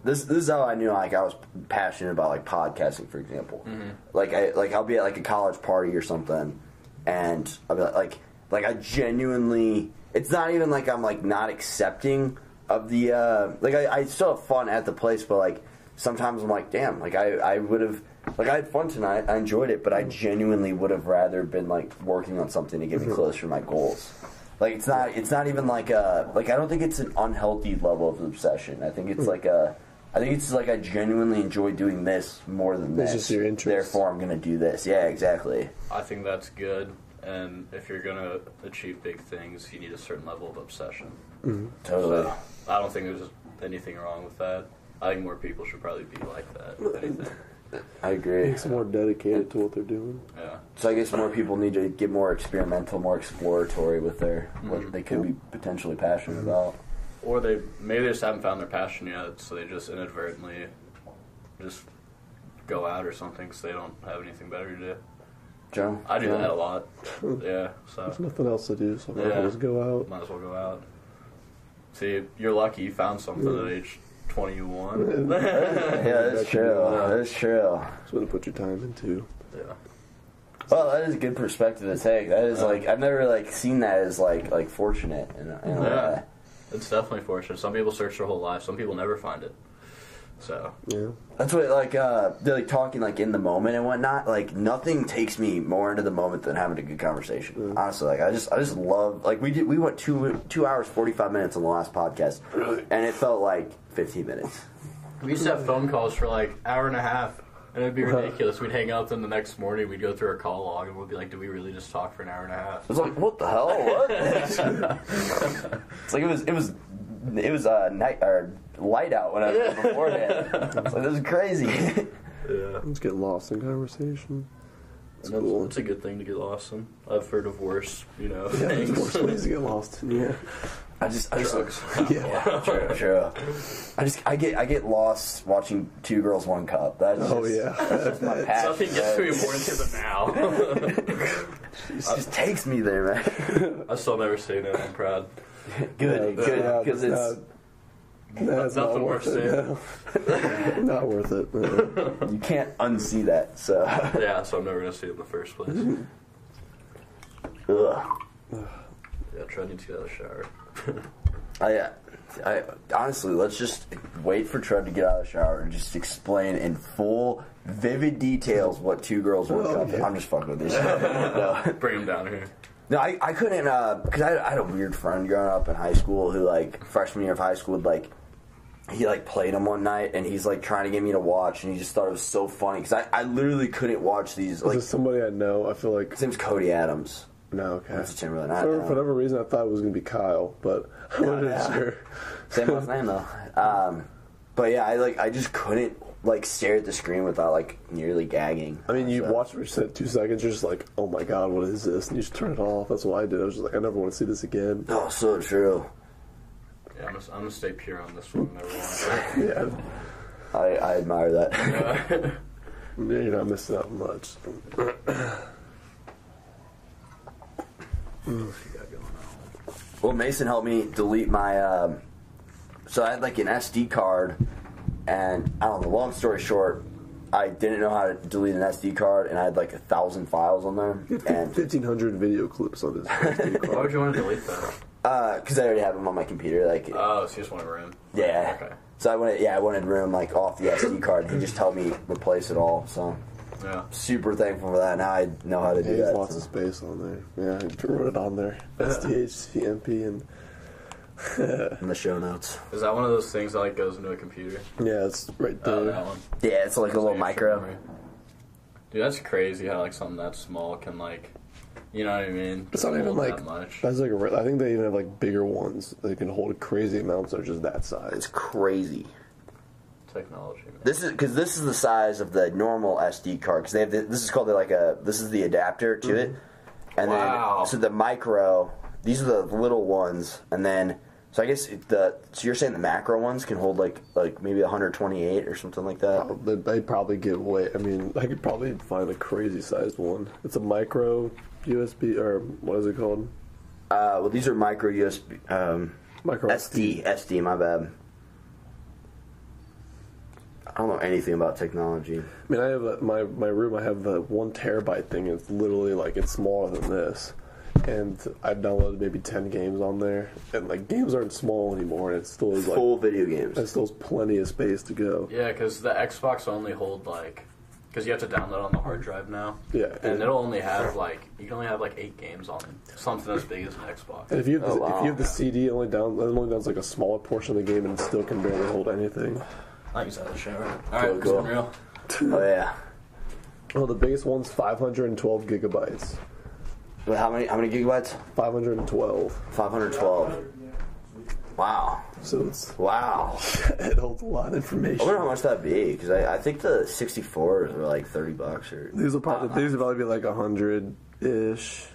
this this is how I knew like I was passionate about like podcasting, for example. Like I like I'll be at like a college party or something, and I'll be like like, like I genuinely. It's not even like I'm like not accepting of the uh, like I, I still have fun at the place, but like sometimes I'm like, damn, like I I would have. Like I had fun tonight, I enjoyed it, but I genuinely would have rather been like working on something to get me mm-hmm. closer to my goals. Like it's not, it's not even like a like I don't think it's an unhealthy level of obsession. I think it's mm. like a, I think it's like I genuinely enjoy doing this more than It's this. just your interest. Therefore, I'm gonna do this. Yeah, exactly. I think that's good. And if you're going to achieve big things, you need a certain level of obsession. Totally. So I don't think there's anything wrong with that. I think more people should probably be like that. If anything. <laughs> I agree. Makes them more dedicated to what they're doing. Yeah. So I guess more people need to get more experimental, more exploratory with their Mm-hmm. what they could be potentially passionate about. Or they maybe they just haven't found their passion yet, so they just inadvertently just go out or something because they don't have anything better to do. Joe, I do Joe? that a lot. <laughs> Yeah, so There's nothing else to do, so I might as well just go out. might as well go out. See, you're lucky you found something at age 21. <laughs> <laughs> Yeah, that's true. That's true. That's what to put your time into. yeah. Well, that is a good perspective to take. That is like I've never like seen that as like like fortunate in a, in a Yeah. way. It's definitely fortunate. Some people search their whole life. Some people never find it. So Yeah. That's what like uh they're like talking like in the moment and whatnot. Like nothing takes me more into the moment than having a good conversation. Honestly, like I just I just love like we did we went two two hours forty five minutes on the last podcast, Really? and it felt like fifteen minutes. we used to have phone calls for like hour and a half. And it'd be ridiculous. We'd hang out, then the next morning we'd go through our call log and we'd be like, "Did we really just talk for an hour and a half?" It was like what the hell? What? <laughs> it's like it was it was it was uh night or light out when I was yeah. beforehand. It's like this is crazy. <laughs> Yeah, Let's get lost in conversation. It's and that's, cool. that's a good thing to get lost in. I've heard of worse, you know, Yeah, things. worse ways to get lost in. <laughs> Yeah. I just I just Drugs. <laughs> Yeah. true, true. I just I get I get lost watching two girls one cup. That's Oh just- yeah. that's my passion. Nothing gets me more into the now. <laughs> It just takes me there, man. I still never say no. I'm proud. good, Yeah, good, because it's not, that's not Nothing worth worth it. no. <laughs> not worth it. no. you can't unsee that. So, <laughs> Yeah, so I'm never gonna see it in the first place. ugh. Yeah, try to get out of the shower. <laughs> I, uh, I honestly, let's just wait for Trev to get out of the shower and just explain in full, vivid details what two girls one Oh, cup. yeah. I'm just fucking with this. no, Bring him down here. no, I, I couldn't because I, I had a weird friend growing up in high school who like freshman year of high school would like. He like played them one night, and he's like trying to get me to watch, and he just thought it was so funny because I, I literally couldn't watch these. Is Like this somebody I know? I feel like his name's Cody Adams. no. Okay. That's. I For, don't for know. whatever reason, I thought it was gonna be Kyle, but <laughs> I wasn't yeah. sure. Same last name though. <laughs> Um, but yeah, I like I just couldn't like stare at the screen without like nearly gagging. I mean, you So- watch for two seconds, you're just like, "Oh my god, what is this?" And you just turn it off. That's what I did. I was just like, "I never want to see this again." Oh, so true. Yeah, I'm gonna, I'm gonna stay pure on this one. Never <laughs> Yeah, I, I admire that. <laughs> <laughs> to. you're not missing out much. <clears throat> well, Mason helped me delete my. Um, so I had like an SD card, and I don't know. Long story short, I didn't know how to delete an SD card, and I had like a thousand files on there, and Fifteen hundred video clips on this SD Why would you want to delete that? Uh, because I already have them on my computer, like Oh, so you just want to room? yeah. Okay. So I wanted, yeah, I wanted room like off the SD card. He just helped me replace it all. So Yeah. super thankful for that. Now I know how to do Yeah, that. lots so. of space on there. Yeah, I wrote it on there. <laughs> SDHCMP and <laughs> in the show notes. Is that one of those things that like goes into a computer? yeah, it's right Oh, there. that one. Yeah, it's like a little Like micro. memory. Dude, that's crazy how like something that small can like, you know what I mean? It's not even like that much. that's like a re- I think they even have like bigger ones. They can hold crazy amounts that are just that size. It's size. crazy. Technology. Man. This is because this is the size of the normal SD card. Because they have the, this is called the, like a this is the adapter to it, mm-hmm. and Wow. then so the micro. These are the little ones, and then so I guess the so you're saying the macro ones can hold like like maybe 128 or something like that. They, they probably get way. I mean, I could probably find a crazy sized one. It's a micro USB or what is it called? Uh, well, these are micro USB. Um, Micro SD, SD, my bad. I don't know anything about technology. I mean, I have a, my my room. I have the one terabyte thing. It's literally like it's smaller than this, and I've downloaded maybe ten games on there. And like games aren't small anymore, and it still is like Full video games. it still has plenty of space to go. Yeah, because the Xbox only hold like, because you have to download on the hard drive now. Yeah, And it'll only have like you can only have like eight games on something as big as an Xbox. And if you have the, Oh, wow. if you have the CD, it only down it only downloads like a smaller portion of the game, and it still can barely hold anything. I use that as a shower. All right, Cool, cool. real. Oh yeah. Oh, the biggest one's 512 gigabytes. But how many? How many gigabytes? 512. 512. Wow. So it's Wow. <laughs> it holds a lot of information. I wonder how much that'd be because I, I think the 64s are like 30 bucks or These will probably uh, these will probably be like a hundred ish.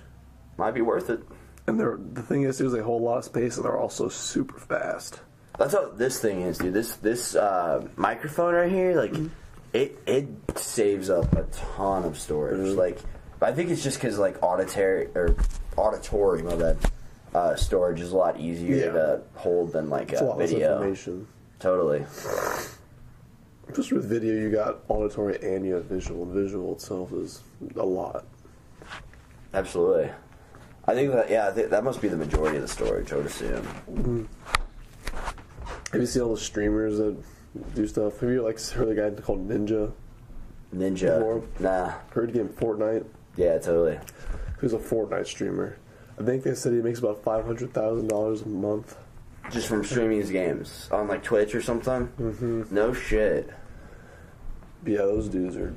might be worth it. And they're the thing is, too, is they hold a lot of space, and they're also super fast. That's how this thing is, dude. This this uh, microphone right here, like mm-hmm. it it saves up a ton of storage. Mm-hmm. Like, but I think it's just because like auditory or auditory, my bad. Uh, storage is a lot easier Yeah. to hold than like It's a a lot less video. information. Totally. Just with video, you got auditory and you have visual. And visual itself is a lot. Absolutely. I think that yeah, I think that must be the majority of the storage. I would assume. Have you seen all the streamers that do stuff. Have you like heard of a guy called Ninja? Ninja. More- Nah. Heard game Fortnite? Yeah, totally. Who's a Fortnite streamer? I think they said he makes about five hundred thousand dollars a month. Just from streaming his games on like Twitch or something. Mm-hmm. No shit. Yeah, those dudes are.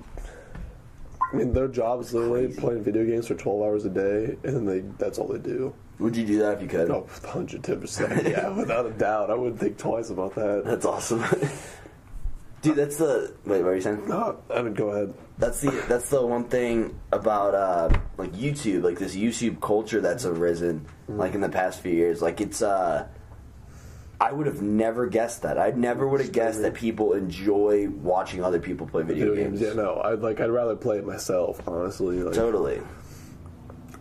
I mean, their job is literally Crazy. playing video games for twelve hours a day, and they—that's all they do. Would you do that if you could? Oh, 110 percent. Yeah, <laughs> without a doubt. I wouldn't think twice about that. That's awesome. <laughs> Dude, that's the wait. What are you saying? No, I mean, go ahead. That's the that's the one thing about uh, like YouTube, like this YouTube culture that's arisen like in the past few years. Like it's uh, I would have never guessed that. I never would have guessed that people enjoy watching other people play video, Video games. games. Yeah, no. I'd like. I'd rather play it myself. Honestly, like, Totally.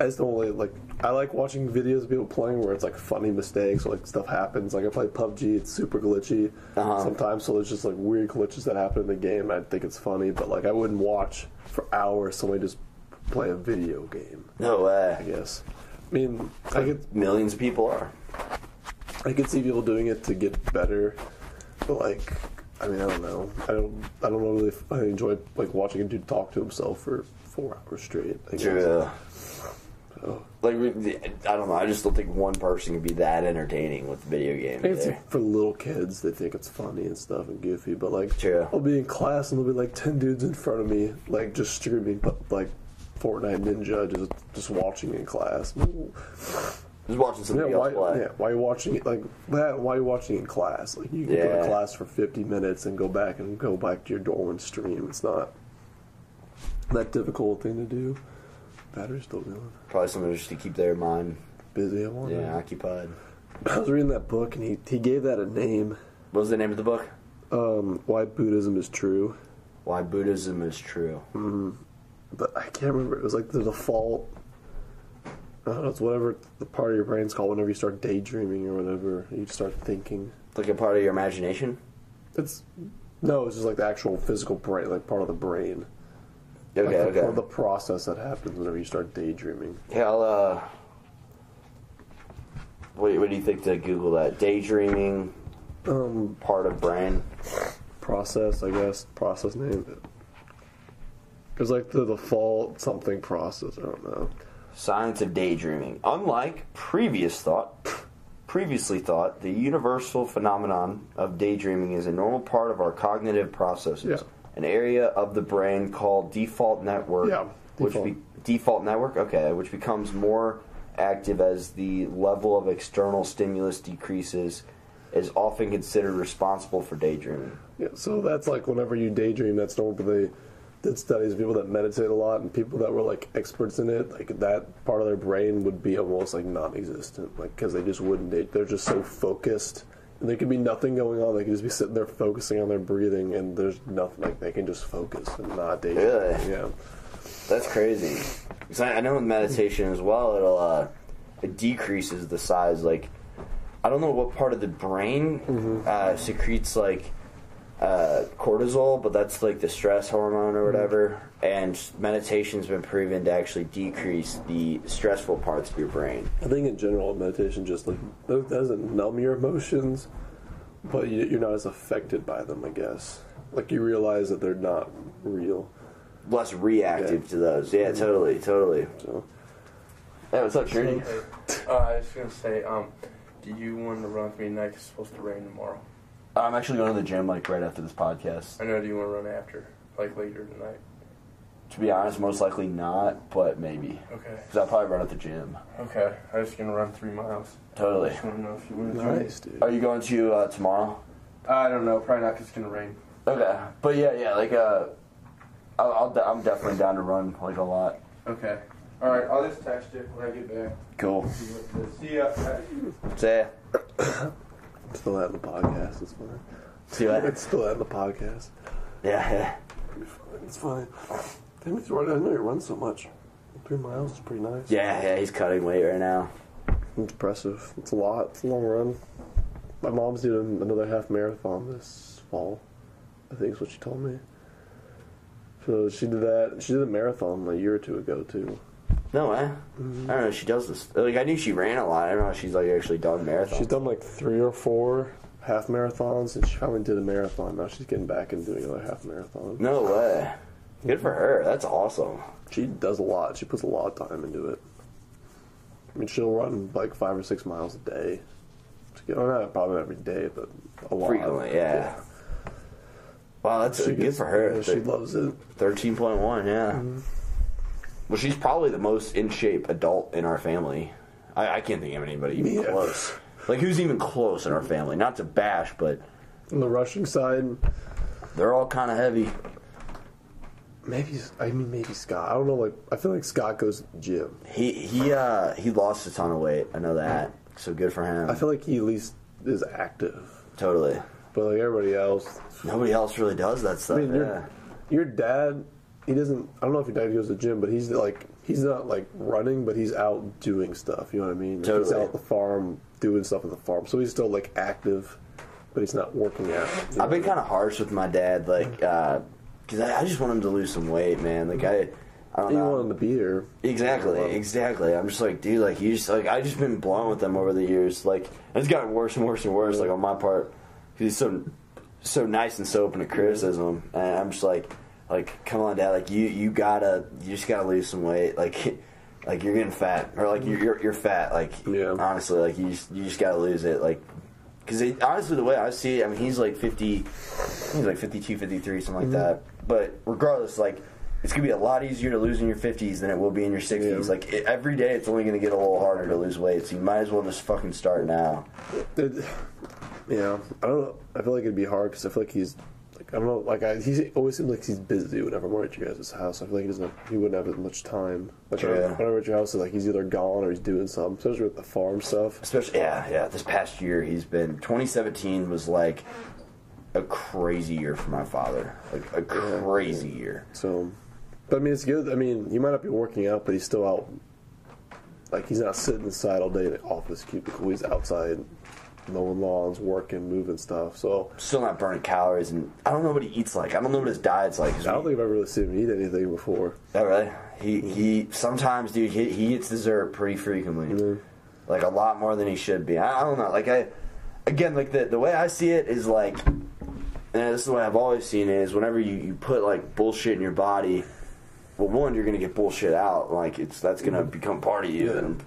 I just don't really like. I like watching videos of people playing where it's like funny mistakes or like stuff happens. Like I play PUBG, it's super glitchy Uh-huh. sometimes, so there's just like weird glitches that happen in the game. I think it's funny, but like I wouldn't watch for hours somebody just play a video game. No I way. guess. I mean, I could Millions of people are. I could see people doing it to get better, but like, I mean, I don't know. I don't. I don't know really if I enjoy like watching a dude talk to himself for four hours straight. I guess. True. So, Like I don't know. I just don't think one person can be that entertaining with video games. It's for little kids. They think it's funny and stuff and goofy, but like, True. I'll be in class and there'll be like ten dudes in front of me, like just streaming, but like Fortnite Ninja, just just watching in class. Just watching Yeah, somebody why, else play. yeah, why are you watching it like that? Why are you watching it in class? Like you can go to class for fifty minutes and go back and go back to your dorm and stream. It's not that difficult thing to do. Battery's still going. Probably something just to keep their mind Busy, I wonder. yeah occupied. <clears throat> I was reading that book and he, he gave that a name. What was the name of the book? Um, Why Buddhism is True. Why Buddhism is true. Hmm. But I can't remember. It was like the default. I don't know, it's whatever the part of your brain's called whenever you start daydreaming or whatever. You start thinking. Like a part of your imagination. It's no, it's just like the actual physical brain, like part of the brain. Okay, like the, okay. the process that happens whenever you start daydreaming. Yeah, I'll uh. What, what do you think to Google that? Daydreaming Um, part of brain. process, I guess. Process name. It's like the default something process. I don't know. Science of daydreaming. Unlike previous thought, previously thought, the universal phenomenon of daydreaming is a normal part of our cognitive processes. Yeah. An area of the brain called default network. Yeah, Which default. be, default network. Okay, which becomes more active as the level of external stimulus decreases, is often considered responsible for daydreaming. Yeah, so that's like whenever you daydream, that's normal. Did studies of people that meditate a lot and people that were like experts in it. Like that part of their brain would be almost like non-existent, like because they just wouldn't. They, they're just so focused, there could be nothing going on. They could just be sitting there focusing on their breathing, and there's nothing. Like they can just focus and not daydream. Really? Yeah. That's crazy. 'Cause I, I know with meditation as well, it'll uh, it decreases the size. Like I don't know what part of the brain uh, secretes like uh, cortisol, but that's like the stress hormone or whatever. And meditation's been proven to actually decrease the stressful parts of your brain. I think in general, meditation just like doesn't numb your emotions, but you, you're not as affected by them. I guess. Like you realize that they're not real. Less reactive Yeah. to those. Yeah, totally, totally. So. Hey, what's up, Trinity? Uh, I was gonna say, um, do you want to run with me tonight? 'Cause It's supposed to rain tomorrow. I'm actually going to the gym like right after this podcast. I know. Do you want to run after, like later tonight? To be honest, most likely not, but maybe. Okay. Because I'll probably run at the gym. Okay. I was gonna run three miles. Totally. Just want to know if you want to. Nice, dude. Are you going to uh, tomorrow? I don't know. Probably not. Cause it's gonna rain. Okay, but yeah, yeah, like uh, I'll, I'll de- I'm definitely down to run like a lot. Okay. All right. I'll just text you when I get back. Cool. See what- See ya. <coughs> Still that in the podcast. It's fine. see what? It's <laughs> still that in the podcast. Yeah, yeah. It's fine. Damn, it's right. I know you run so much. Three miles is pretty nice. Yeah, yeah, he's cutting weight right now. It's impressive. It's a lot. It's a long run. My mom's doing another half marathon this fall. I think is what she told me. So she did that. She did a marathon a year or two ago too. No way. Mm-hmm. I don't know. if She does this. Like I knew she ran a lot. I don't know. if She's like actually done marathons. She's done like three or four half marathons, and she finally did a marathon. Now she's getting back and doing another half marathon. No way. Good for mm-hmm. her. That's awesome. She does a lot. She puts a lot of time into it. I mean, she'll run like five or six miles a day. Well, not probably every day, but a lot. Frequently, yeah. Wow, that's She good gets- for her. yeah, She loves it. Thirteen point one, yeah. Mm-hmm. Well, she's probably the most in shape adult in our family. I, I can't think of anybody even Yeah. close. Like who's even close in our family? Not to bash, but On the Rushing side, they're all kind of heavy. maybe I mean maybe Scott. I don't know. Like I feel like Scott goes to the gym. He he uh he lost a ton of weight. I know that. So good for him. I feel like he at least is active. totally. But like everybody else, Nobody else really does that stuff. I mean, yeah. your, your dad, he doesn't. I don't know if your dad goes to the gym, but he's like he's not like running, but he's out doing stuff. You know what I mean? Like, He's Totally. out at the farm doing stuff at the farm, so he's still like active, but he's not working out. you know I've been what kind of harsh with my dad, like, uh, because I, I just want him to lose some weight, man. Like I, I don't mean? You know. want him to be here? Exactly, exactly. I'm just like, dude, like you just like I just been blown with them over the years. Like it's gotten worse and worse and worse. Like on my part, 'cause he's so so nice and so open to criticism, and I'm just like, like come on, dad, like you you gotta you just gotta lose some weight, like. <laughs> Like you're getting fat, or like you're you're, you're fat. Like Yeah. honestly, like you just you just gotta lose it. Like because honestly, the way I see it, I mean, he's like 50, he's like 52, 53, something like mm-hmm. that. But regardless, like, it's to be a lot easier to lose in your 50s than it will be in your 60s. Yeah. Like, it, every day it's only to get a little harder to lose weight, so you might as well just fucking start now. It, yeah, I don't know. I feel like it'd be hard because I feel like he's like I don't know. Like I, he always seems like he's busy whenever I'm at your guys' house. I feel like he doesn't. Have, he wouldn't have as much time. Like True. whenever I'm at your house, it's like he's either gone or he's doing something. Especially with the farm stuff. Especially, yeah, yeah, this past year he's been, 2017 was like a crazy year for my father. Like, a crazy year. So, but I mean, it's good. I mean, he might not be working out, but he's still out. Like he's not sitting inside all day in the office cubicle. He's outside, mowing lawns, working, moving stuff. So Still not burning calories, and I don't know what he eats like. I don't know what his diet's like. I don't think I've ever really seen him eat anything before. Oh, really? He he. Sometimes, dude, he, he eats dessert pretty frequently, like a lot more than he should be. I, I don't know. Like I, again, like the the way I see it is like, and this is the way I've always seen it is whenever you you put like bullshit in your body, well, one you're gonna get bullshit out. Like it's that's gonna mm-hmm. become part of you Yeah. and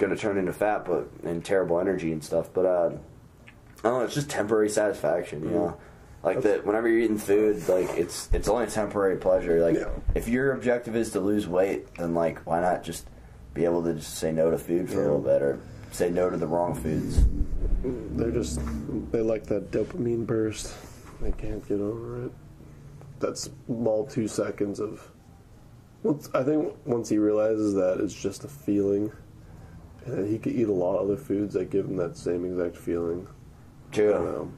it's gonna turn into fat, but and terrible energy and stuff. But uh, I don't know. It's just temporary satisfaction, you know. Like that, whenever you're eating food, like it's it's only a temporary pleasure. Like Yeah. if your objective is to lose weight, then like why not just be able to just say no to food for a little bit, or say no to the wrong foods. They're just they like that dopamine burst. They can't get over it. That's small two seconds of. Once I think once he realizes that it's just a feeling, and he could eat a lot of other foods that give him that same exact feeling. True. Um,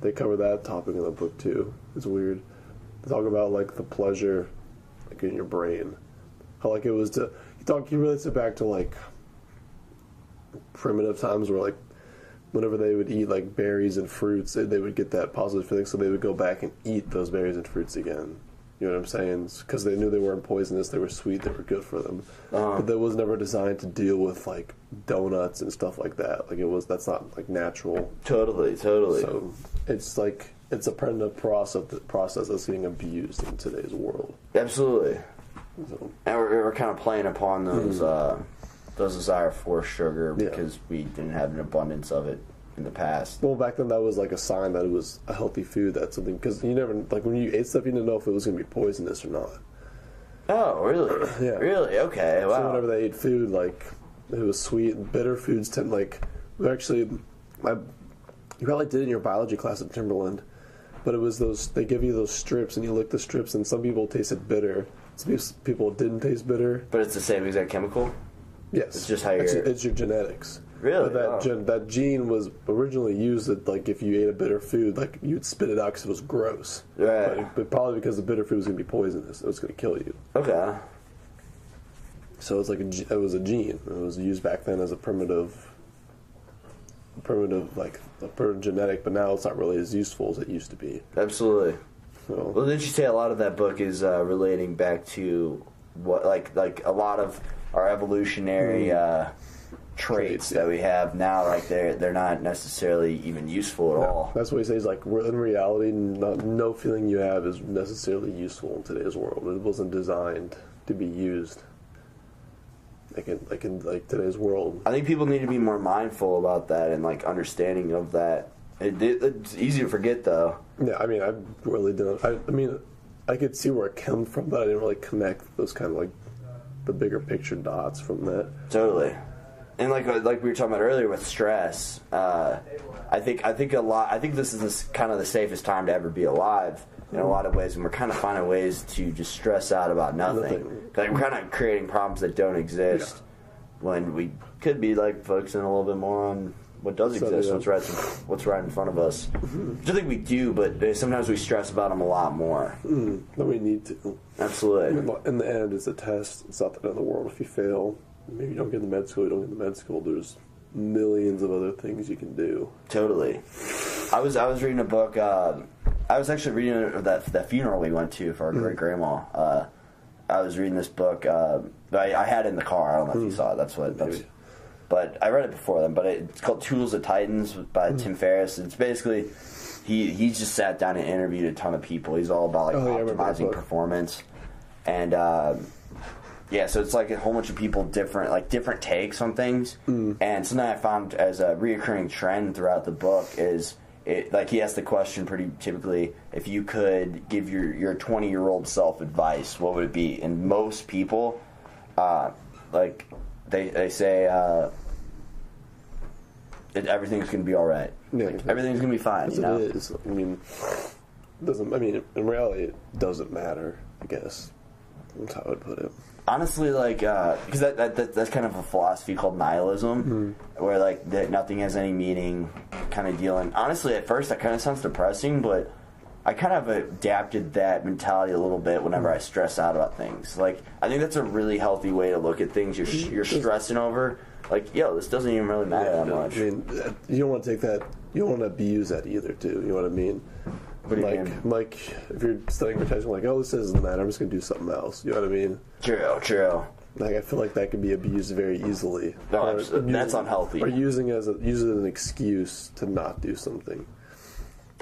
they cover that topic in the book too. It's weird. They talk about like the pleasure, like in your brain. How like it was to he talk he relates it back to like primitive times where like whenever they would eat like berries and fruits, they, they would get that positive feeling, so they would go back and eat those berries and fruits again. You know what I'm saying? Because they knew they weren't poisonous, they were sweet, they were good for them. Uh-huh. But that was never designed to deal with like donuts and stuff like that. Like it was that's not like natural. Totally, totally. So it's like it's a primitive process process that's getting abused in today's world. Absolutely. So, And we're, we're kind of playing upon those uh, those desire for sugar Hmm. Yeah. because we didn't have an abundance of it in the past. well, back then that was like a sign that it was a healthy food. That's something because you never like when you ate stuff, you didn't know if it was going to be poisonous or not. Oh, really? <clears throat> Yeah. Really? Okay. Wow. So whenever they ate food, like it was sweet and bitter foods tend like actually, I, you probably did in your biology class at Timberland, but it was those they give you those strips and you lick the strips and some people tasted bitter, some people didn't taste bitter. but it's the same exact chemical. Yes, It's just how you're- it's your genetics. Really? But that Oh. gen, that gene was originally used that like if you ate a bitter food, like you'd spit it out because it was gross. Right. But, but probably because the bitter food was going to be poisonous, it was going to kill you. Okay. So it's like a, it was a gene. It was used back then as a primitive, primitive like a primitive genetic, but now it's not really as useful as it used to be. Absolutely. So Well, didn't you say a lot of that book is uh, relating back to what, like, like a lot of our evolutionary uh, traits that we have now, like they're they're not necessarily even useful at all. That's what he says. Like in reality, not, no feeling you have is necessarily useful in today's world. It wasn't designed to be used. Like in like in like today's world. I think people need to be more mindful about that and like understanding of that. It, it, it's easy to forget though. Yeah, I mean, I really didn't. I, I mean, I could see where it came from, but I didn't really connect those kind of like the bigger picture dots from that. Totally. And like like we were talking about earlier with stress, uh, I think I think a lot. I think this is this kind of the safest time to ever be alive in a lot of ways, and we're kind of finding ways to just stress out about nothing. Like we're kind of creating problems that don't exist when we could be like focusing a little bit more on what does So, exist, yeah. what's right, what's right in front of us. Which I think we do, but uh, sometimes we stress about them a lot more. Then we need to. Absolutely. In the end, it's a test. It's not the end of the world if you fail. Maybe you don't get into med school. You don't get into med school. There's millions of other things you can do. Totally. I was I was reading a book. Uh, I was actually reading that that funeral we went to for our great grandma. Uh, I was reading this book. Uh, I, I had it in the car. I don't know if you saw it. That's what. That's, but I read it before then. But it's called Tools of Titans by Tim Ferriss. It's basically he he just sat down and interviewed a ton of people. He's all about like Oh, yeah, I remember that optimizing book. performance, and uh, yeah, so it's like a whole bunch of people different like different takes on things. Mm. And something I found as a reoccurring trend throughout the book is. It, like he asked the question pretty typically if you could give your your 20 year old self advice what would it be and most people uh, like they they say uh, that everything's gonna be all right. Yeah, Like, everything's gonna be fine. You know, it is. I mean, doesn't. I mean, in reality, it doesn't matter. I guess that's how I would put it. Honestly, like uh, because that, that, that that's kind of a philosophy called nihilism, hmm. where like that nothing has any meaning, kind of dealing. Honestly, at first that kind of sounds depressing, but I kind of adapted that mentality a little bit whenever hmm. I stress out about things. Like I think that's a really healthy way to look at things. You're hmm. you're stressing over. Like, yo, this doesn't even really matter that much. I mean, uh, you don't want to take that. You don't want to abuse that either, too. You know what I mean? What do you like, mean? like if you're studying protection, like, oh, this doesn't matter. I'm just gonna do something else. You know what I mean? True, true. Like, I feel like that could be abused very easily. No, Or that's using- unhealthy. Or using as a use it as an excuse to not do something.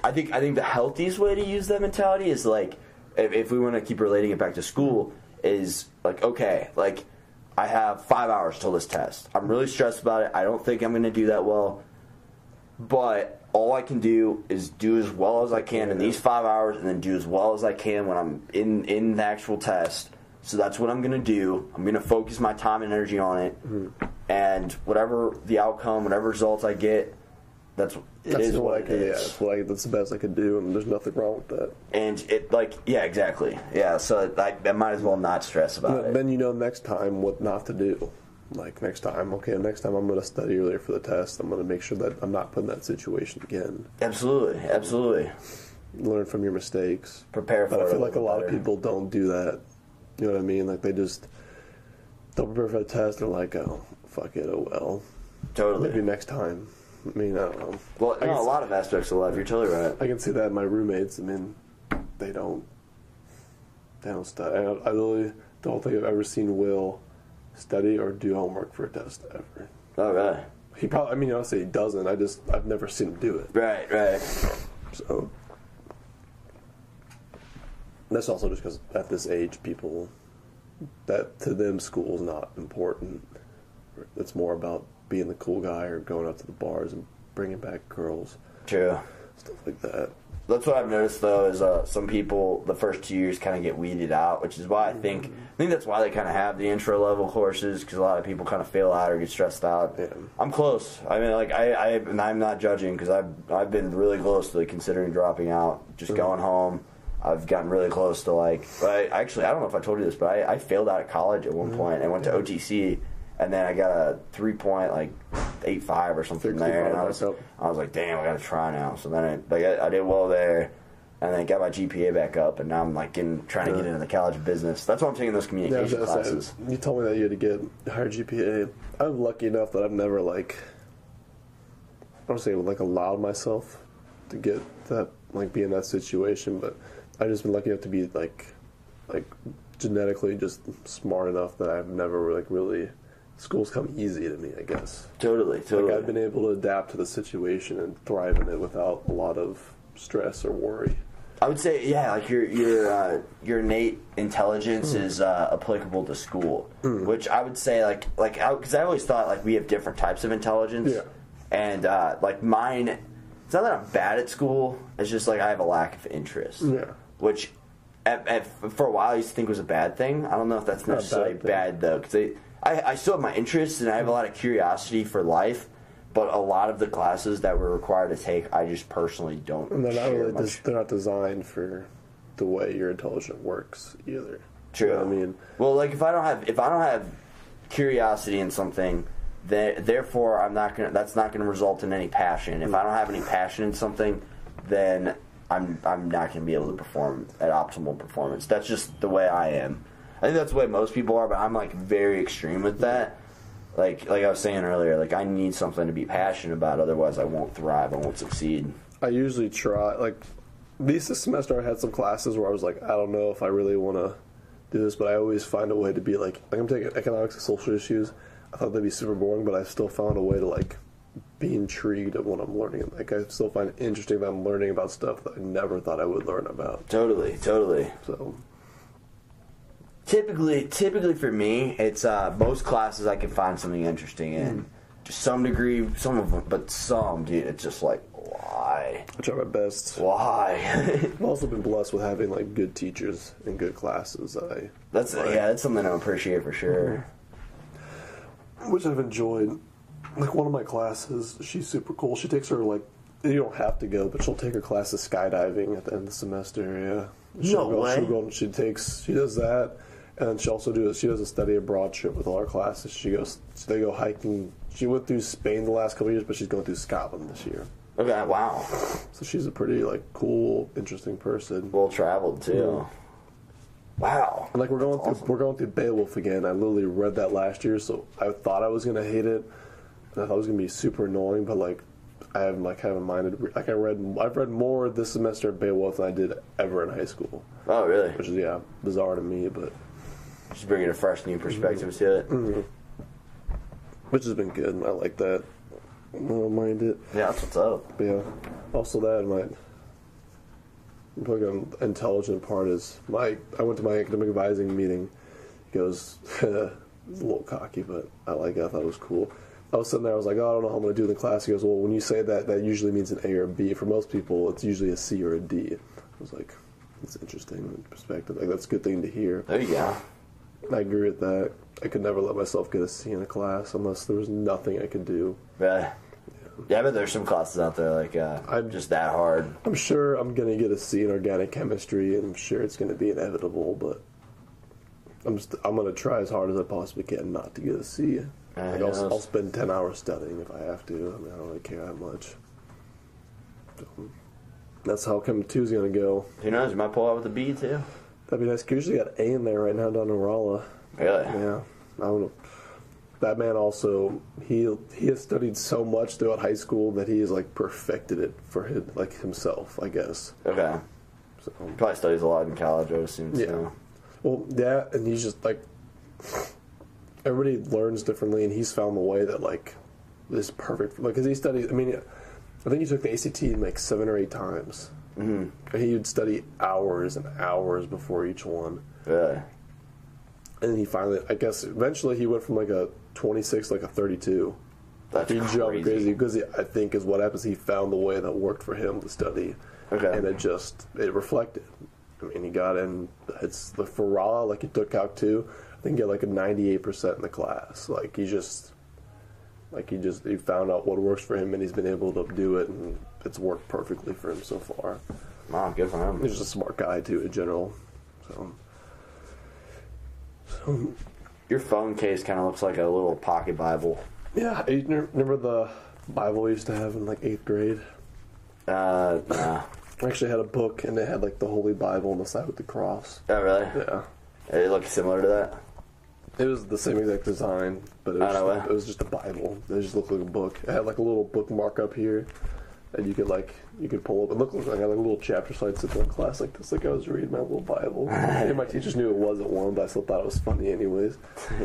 I think I think the healthiest way to use that mentality is like if, if we want to keep relating it back to school is like okay like I have five hours till this test. I'm really stressed about it. I don't think I'm going to do that well, but all I can do is do as well as I can in these five hours, and then do as well as I can when I'm in in the actual test. So that's what I'm going to do. I'm going to focus my time and energy on it, hmm. and whatever the outcome, whatever results I get, that's it That's is what, what I can. Yeah, that's what I, that's the best I could do, and there's nothing wrong with that. and it like yeah exactly yeah so I, I might as well not stress about Then- it Then you know next time what not to do. Like next time, okay, next time I'm going to study earlier for the test. I'm going to make sure that I'm not put in that situation again. absolutely absolutely Learn from your mistakes. prepare for But I feel like a lot of people don't do that. You know what I mean? Like they just don't prepare for the test. They're like, oh, fuck it, oh well. totally Maybe next time. I mean, I don't know. well no, a lot of aspects of life you're totally right I can see that in my roommates. I mean, they don't. They don't study. I, I really don't think I've ever seen Will study or do homework for a test ever. oh right He probably. I mean, honestly, he doesn't. I just I've never seen him do it. right right So that's also just because at this age, people that to them school is not important. It's more about being the cool guy or going out to the bars and bringing back girls, true stuff like that. That's what I've noticed though is uh, some people the first two years kind of get weeded out which is why I think mm-hmm. I think that's why they kind of have the intro level courses because a lot of people kind of fail out or get stressed out. Yeah. I'm close. I mean like I, I and I'm not judging because I've I've been really close to like, considering dropping out just mm-hmm. going home. I've gotten really close to like, but I, actually I don't know if I told you this, but I, I failed out of college at one mm-hmm. point point. I went to OTC, and then I got a three point like eight five or something there, and I was. I was like, damn, I got to try now. So then I like I, I did well there, and then got my GPA back up, and now I'm like getting trying to get into the College Business. That's why I'm taking those Yeah, communication say, classes. you told me that you had to get higher GPA. I'm lucky enough that I've never like I don't say like allowed myself to get that like be in that situation, but I've just been lucky enough to be like like genetically just smart enough that I've never like really school's come easy to me, I guess. Totally, totally. Like I've been able to adapt to the situation and thrive in it without a lot of stress or worry. I would say, yeah, like your your uh, your innate intelligence Hmm. is uh, applicable to school, which I would say, like, like because I always thought like we have different types of intelligence, Yeah. and uh, like mine, it's not that I'm bad at school. It's just like I have a lack of interest, Yeah. which at, at, for a while I used to think was a bad thing. I don't know if that's Not necessarily bad bad, though, because I I still have my interests and I have a hmm. lot of curiosity for life. But a lot of the classes that we're required to take, I just personally don't. And they're not really des- they're not designed for the way your intelligence works either. True. You know I mean, well, like if I don't have if I don't have curiosity in something, then therefore I'm not gonna. That's not gonna result in any passion. If I don't have any passion in something, then I'm I'm not gonna be able to perform at optimal performance. That's just the way I am. I think that's the way most people are, but I'm like very extreme with that. Like like I was saying earlier, like I need something to be passionate about, otherwise I won't thrive. I won't succeed. I usually try like at least this semester I had some classes where I was like, I don't know if I really want to do this, but I always find a way to be like, like I'm taking economics and social issues. I thought that'd be super boring, but I still found a way to like be intrigued at what I'm learning. Like I still find it interesting that I'm learning about stuff that I never thought I would learn about. Totally, totally. So Typically, typically for me, it's uh, most classes I can find something interesting in. To some degree, some of them, but some, dude, it's just like, why, I try my best. why? <laughs> I've also been blessed with having like good teachers and good classes I that's yeah, that's something I appreciate for sure. which I've enjoyed. Like one of my classes, she's super cool. She takes her like you don't have to go, but she'll take her classes skydiving at the end of the semester. Yeah, she'll No go, way. She'll go. and She takes. She does that, and she also do. She does a study abroad trip with all her classes. She goes. They go hiking. She went through Spain the last couple of years, but she's going through Scotland this year. Okay, wow, So she's a pretty like cool, interesting person. well traveled too. Wow, And like we're going That's through, awesome. we're going through Beowulf again. I literally read that last year, so I thought I was gonna hate it, and I thought it was gonna be super annoying. But like, I haven't like haven't minded. Like I read, I've read more this semester of Beowulf than I did ever in high school, oh really? which is yeah bizarre to me, but Just bringing a fresh new perspective to it. Mm-hmm. which has been good. I like that. I don't mind it. Yeah, that's what's up. But yeah, also that my fucking intelligent part is my. I went to my academic advising meeting. He goes, it's <laughs> a little cocky, but I like it. I thought it was cool. I was sitting there. I was like, oh, I don't know how I'm going to do in the class. He goes, well, when you say that, that usually means an A or a B. For most people, it's usually a C or a D. I was like, that's interesting perspective. Like that's a good thing to hear. There you go. I agree with that. I could never let myself get a C in a class unless there was nothing I could do. Yeah. Yeah, but there's some classes out there like uh, I'm- just that hard. I'm sure I'm gonna get a C in organic chemistry, and I'm sure it's gonna be inevitable. But I'm just, I'm gonna try as hard as I possibly can not to get a C. Like I'll. I'll spend ten hours studying if I have to. I mean, I don't really care that much. So, that's how Chem two's gonna go. Who knows? You might pull out with a B too. That'd be nice. usually got A in there right now down in Rolla. Really? Yeah, I don't know. That man also he he has studied so much throughout high school that he has like perfected it for his, like himself, I guess. Okay. So Probably studies a lot in college, I would assume. Yeah. too. Well, yeah, and he's just like everybody learns differently, and he's found the way that like is perfect. Like, cause he studied. I mean, I think he took the ACT like seven or eight times. Mm-hmm. He would study hours and hours before each one, Really? and he finally, I guess, eventually he went from like a twenty six like a thirty two. That's He crazy. jumped crazy because I think is what happens. He found the way that worked for him to study, Okay. and it just it reflected. I mean, he got in. It's the for Ra, like he took Calc two. I think he got like a ninety eight percent in the class. Like he just, like he just he found out what works for him, and he's been able to do it, and it's worked perfectly for him so far. Wow, good for him. He's just a smart guy too, in general. So, so Your phone case kind of looks like a little pocket Bible. yeah, you remember the Bible we used to have in like eighth grade? Uh, nah. <clears throat> I actually had a book and it had like the Holy Bible on the side with the cross. Oh, really? Yeah. It looked similar to that. It was the same exact design, but it was, just, it was just a Bible. It just looked like a book. It had like a little bookmark up here, and you could like you could pull up. and look, like I had like a little chapter, so I'd sit there in class like this, like I was reading my little Bible. and my teachers knew it wasn't one, but I still thought it was funny anyways. <laughs>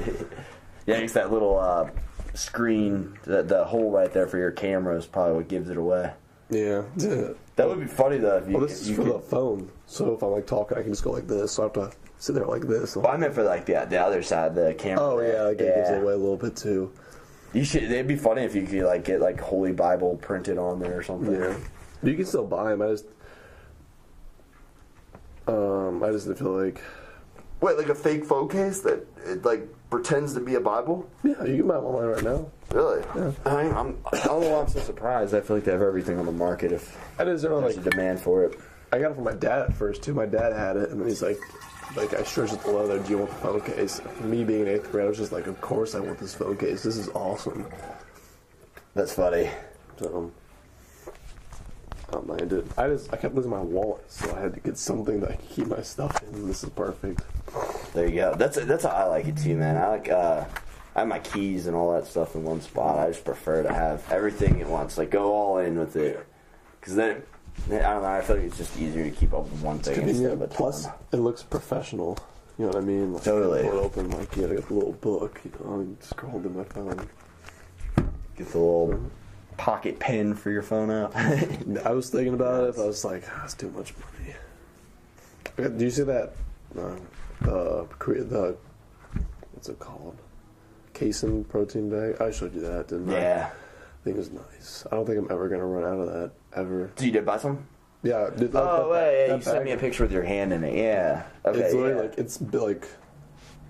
Yeah, it's that little uh, screen, the, the hole right there for your camera is probably what gives it away. Yeah. yeah. <laughs> That would be funny though if you. Well, this is for could, the phone. So if I'm like talking, I can just go like this. So I have to sit there like this. well, I meant for like the the other side, the camera. Oh yeah, like it gives it away a little bit too. You should. It'd be funny if you could like get like Holy Bible printed on there or something. Yeah, you can still buy them. I just, um, I just didn't feel like. Wait, like a fake phone case that it like pretends to be a Bible? Yeah, you can buy them online right now. Really? I, I'm, I don't know why I'm so surprised. I feel like they have everything on the market if I just don't there's like. a demand for it. I got it from my dad at first too. My dad had it, and then he's like, like I stretched it below there. Do you want the phone case? Me being an eighth grade, I was just like, of course I want this phone case. This is awesome. That's funny. So, um, I did. I just I kept losing my wallet, so I had to get something that I could keep my stuff in. This is perfect. There you go. That's that's how I like it too, man. I like uh, I have my keys and all that stuff in one spot. I just prefer to have everything at once. Like go all in with it, because then I don't know. I feel like it's just easier to keep up with one thing instead of a Plus, ton. it looks professional. You know what I mean? Like, Totally. Pull it open like you got a little book. You know, and scroll to my phone. get the little pocket pen for your phone out. <laughs> I was thinking about it. I was like, "Ah, that's too much money. Okay, Do you see that? Uh, the Korea, the what's it called? Casein protein bag. I showed you that, didn't I? yeah. I think it's nice. I don't think I'm ever gonna run out of that ever. So you did buy some? Yeah. Did, Oh, that- wait, yeah, that you sent me a picture with your hand in it. Yeah. Okay. It's literally yeah. like it's like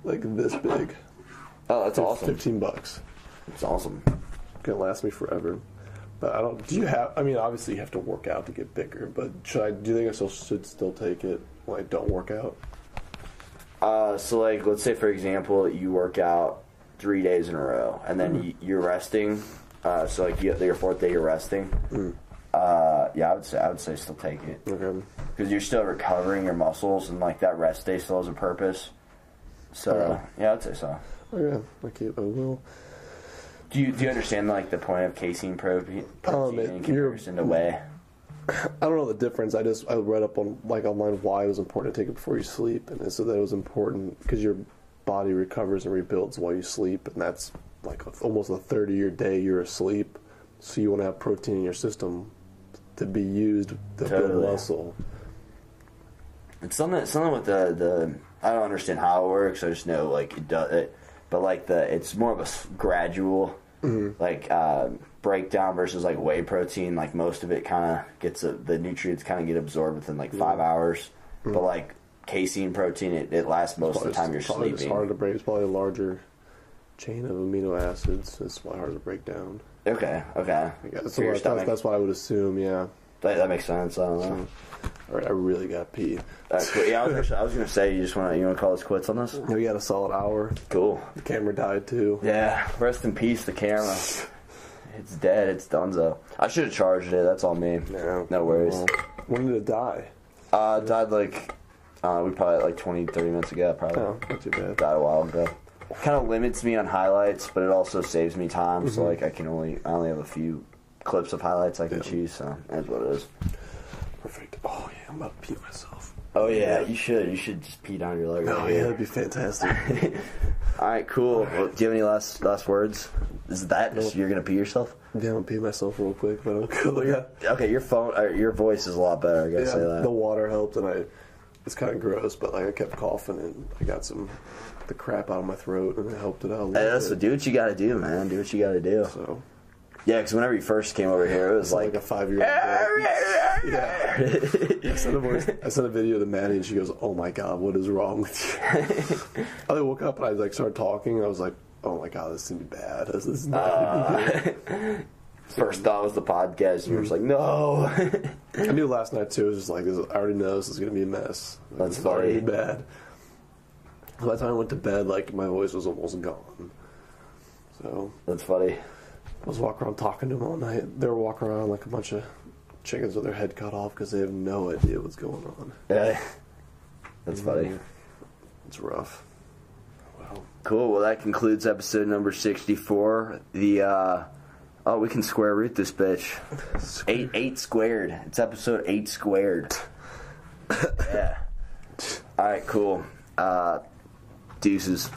like this big. oh, that's awesome. Fifteen bucks. It's awesome. It's Gonna last me forever. But I don't. Do you have? I mean, obviously you have to work out to get bigger. But should I? Do you think I still should still take it when I don't work out? Uh, so like, let's say for example, you work out three days in a row, and then Mm-hmm. you, you're resting. Uh, so like, you, your fourth day, you're resting. Mm. Uh, yeah, I would say I would say still take it Okay. because you're still recovering your muscles, and like that rest day still has a purpose. So Okay. yeah, I'd say so. Okay. Okay. I will. Do you do you understand like the point of casein protein, Um, protein it- in you're- comparison to whey? I don't know the difference. I just I read up on like online why it was important to take it before you sleep, and said that it was important because your body recovers and rebuilds while you sleep, and that's like almost a third of your day you're asleep. So you want to have protein in your system to be used to build muscle. It's something something with the the I don't understand how it works. I just know like it does it, but like the it's more of a gradual mm-hmm. like uh, breakdown versus like whey protein. Like most of it kind of gets a, the nutrients kind of get absorbed within like five mm-hmm. hours, but mm-hmm. like casein protein it, it lasts most of the time you're sleeping. hard to break. It's probably a larger chain of amino acids. It's probably hard to break down. Okay, okay. I guess. For So your that's, stomach. that's what I would assume. Yeah. That, that makes sense. I don't know. All right. I really got pee. Cool. Yeah, I was, I was gonna say you just want to you want to call us quits on this. We got a solid hour. Cool. The camera died too. Yeah, rest in peace, the camera. It's dead. It's donezo. I should have charged it. That's all me. Yeah. No worries. Well, when did it die? Uh, died like, uh, we probably like 20, 30 minutes ago. Probably Oh, not too bad. died a while ago. Kind of limits me on highlights, but it also saves me time. So like, I can only I only have a few clips of highlights I can Mm-hmm. Yeah. choose. So that's what it is. Perfect. Oh yeah, I'm about to pee myself. Oh yeah, you should. You should just pee down your leg. Oh right yeah, that'd be fantastic. <laughs> All right, cool. Well, do you have any last last words? Is that just, you're gonna pee yourself? yeah, I'm gonna pee myself real quick, but I'm good. Yeah, <laughs> Okay, your phone, uh, your voice is a lot better. I gotta yeah say that. the water helped, and I. It's kind of gross, but like I kept coughing, and I got some the crap out of my throat, and it helped it out. A little Hey, that's bit. what, do what you gotta do, man. Do what you gotta do. So Yeah, because whenever you first came over here, it was like, like, a five year old. Yeah. I sent, a voice, I sent a <laughs> video to Maddie, and she goes, "Oh my god, what is wrong with you?" <laughs> I woke up and I like started talking. And I was like, "Oh my god, this is gonna be bad. This is not uh, good." <laughs> first thought was the podcast, and you were just like, no. I knew last night too. It was just like this, I already know this is gonna be a mess. Like, That's it's already bad. By the time I went to bed, like my voice was almost gone. So That's funny. I was walking around talking to them all night. They were walking around like a bunch of chickens with their head cut off because they have no idea what's going on. Yeah. That's funny. It's rough. Wow. Cool. Well, that concludes episode number 64. The, uh, oh, we can square root this bitch. Eight, eight squared. It's episode eight squared. <laughs> yeah. All right, cool. Uh, Deuces.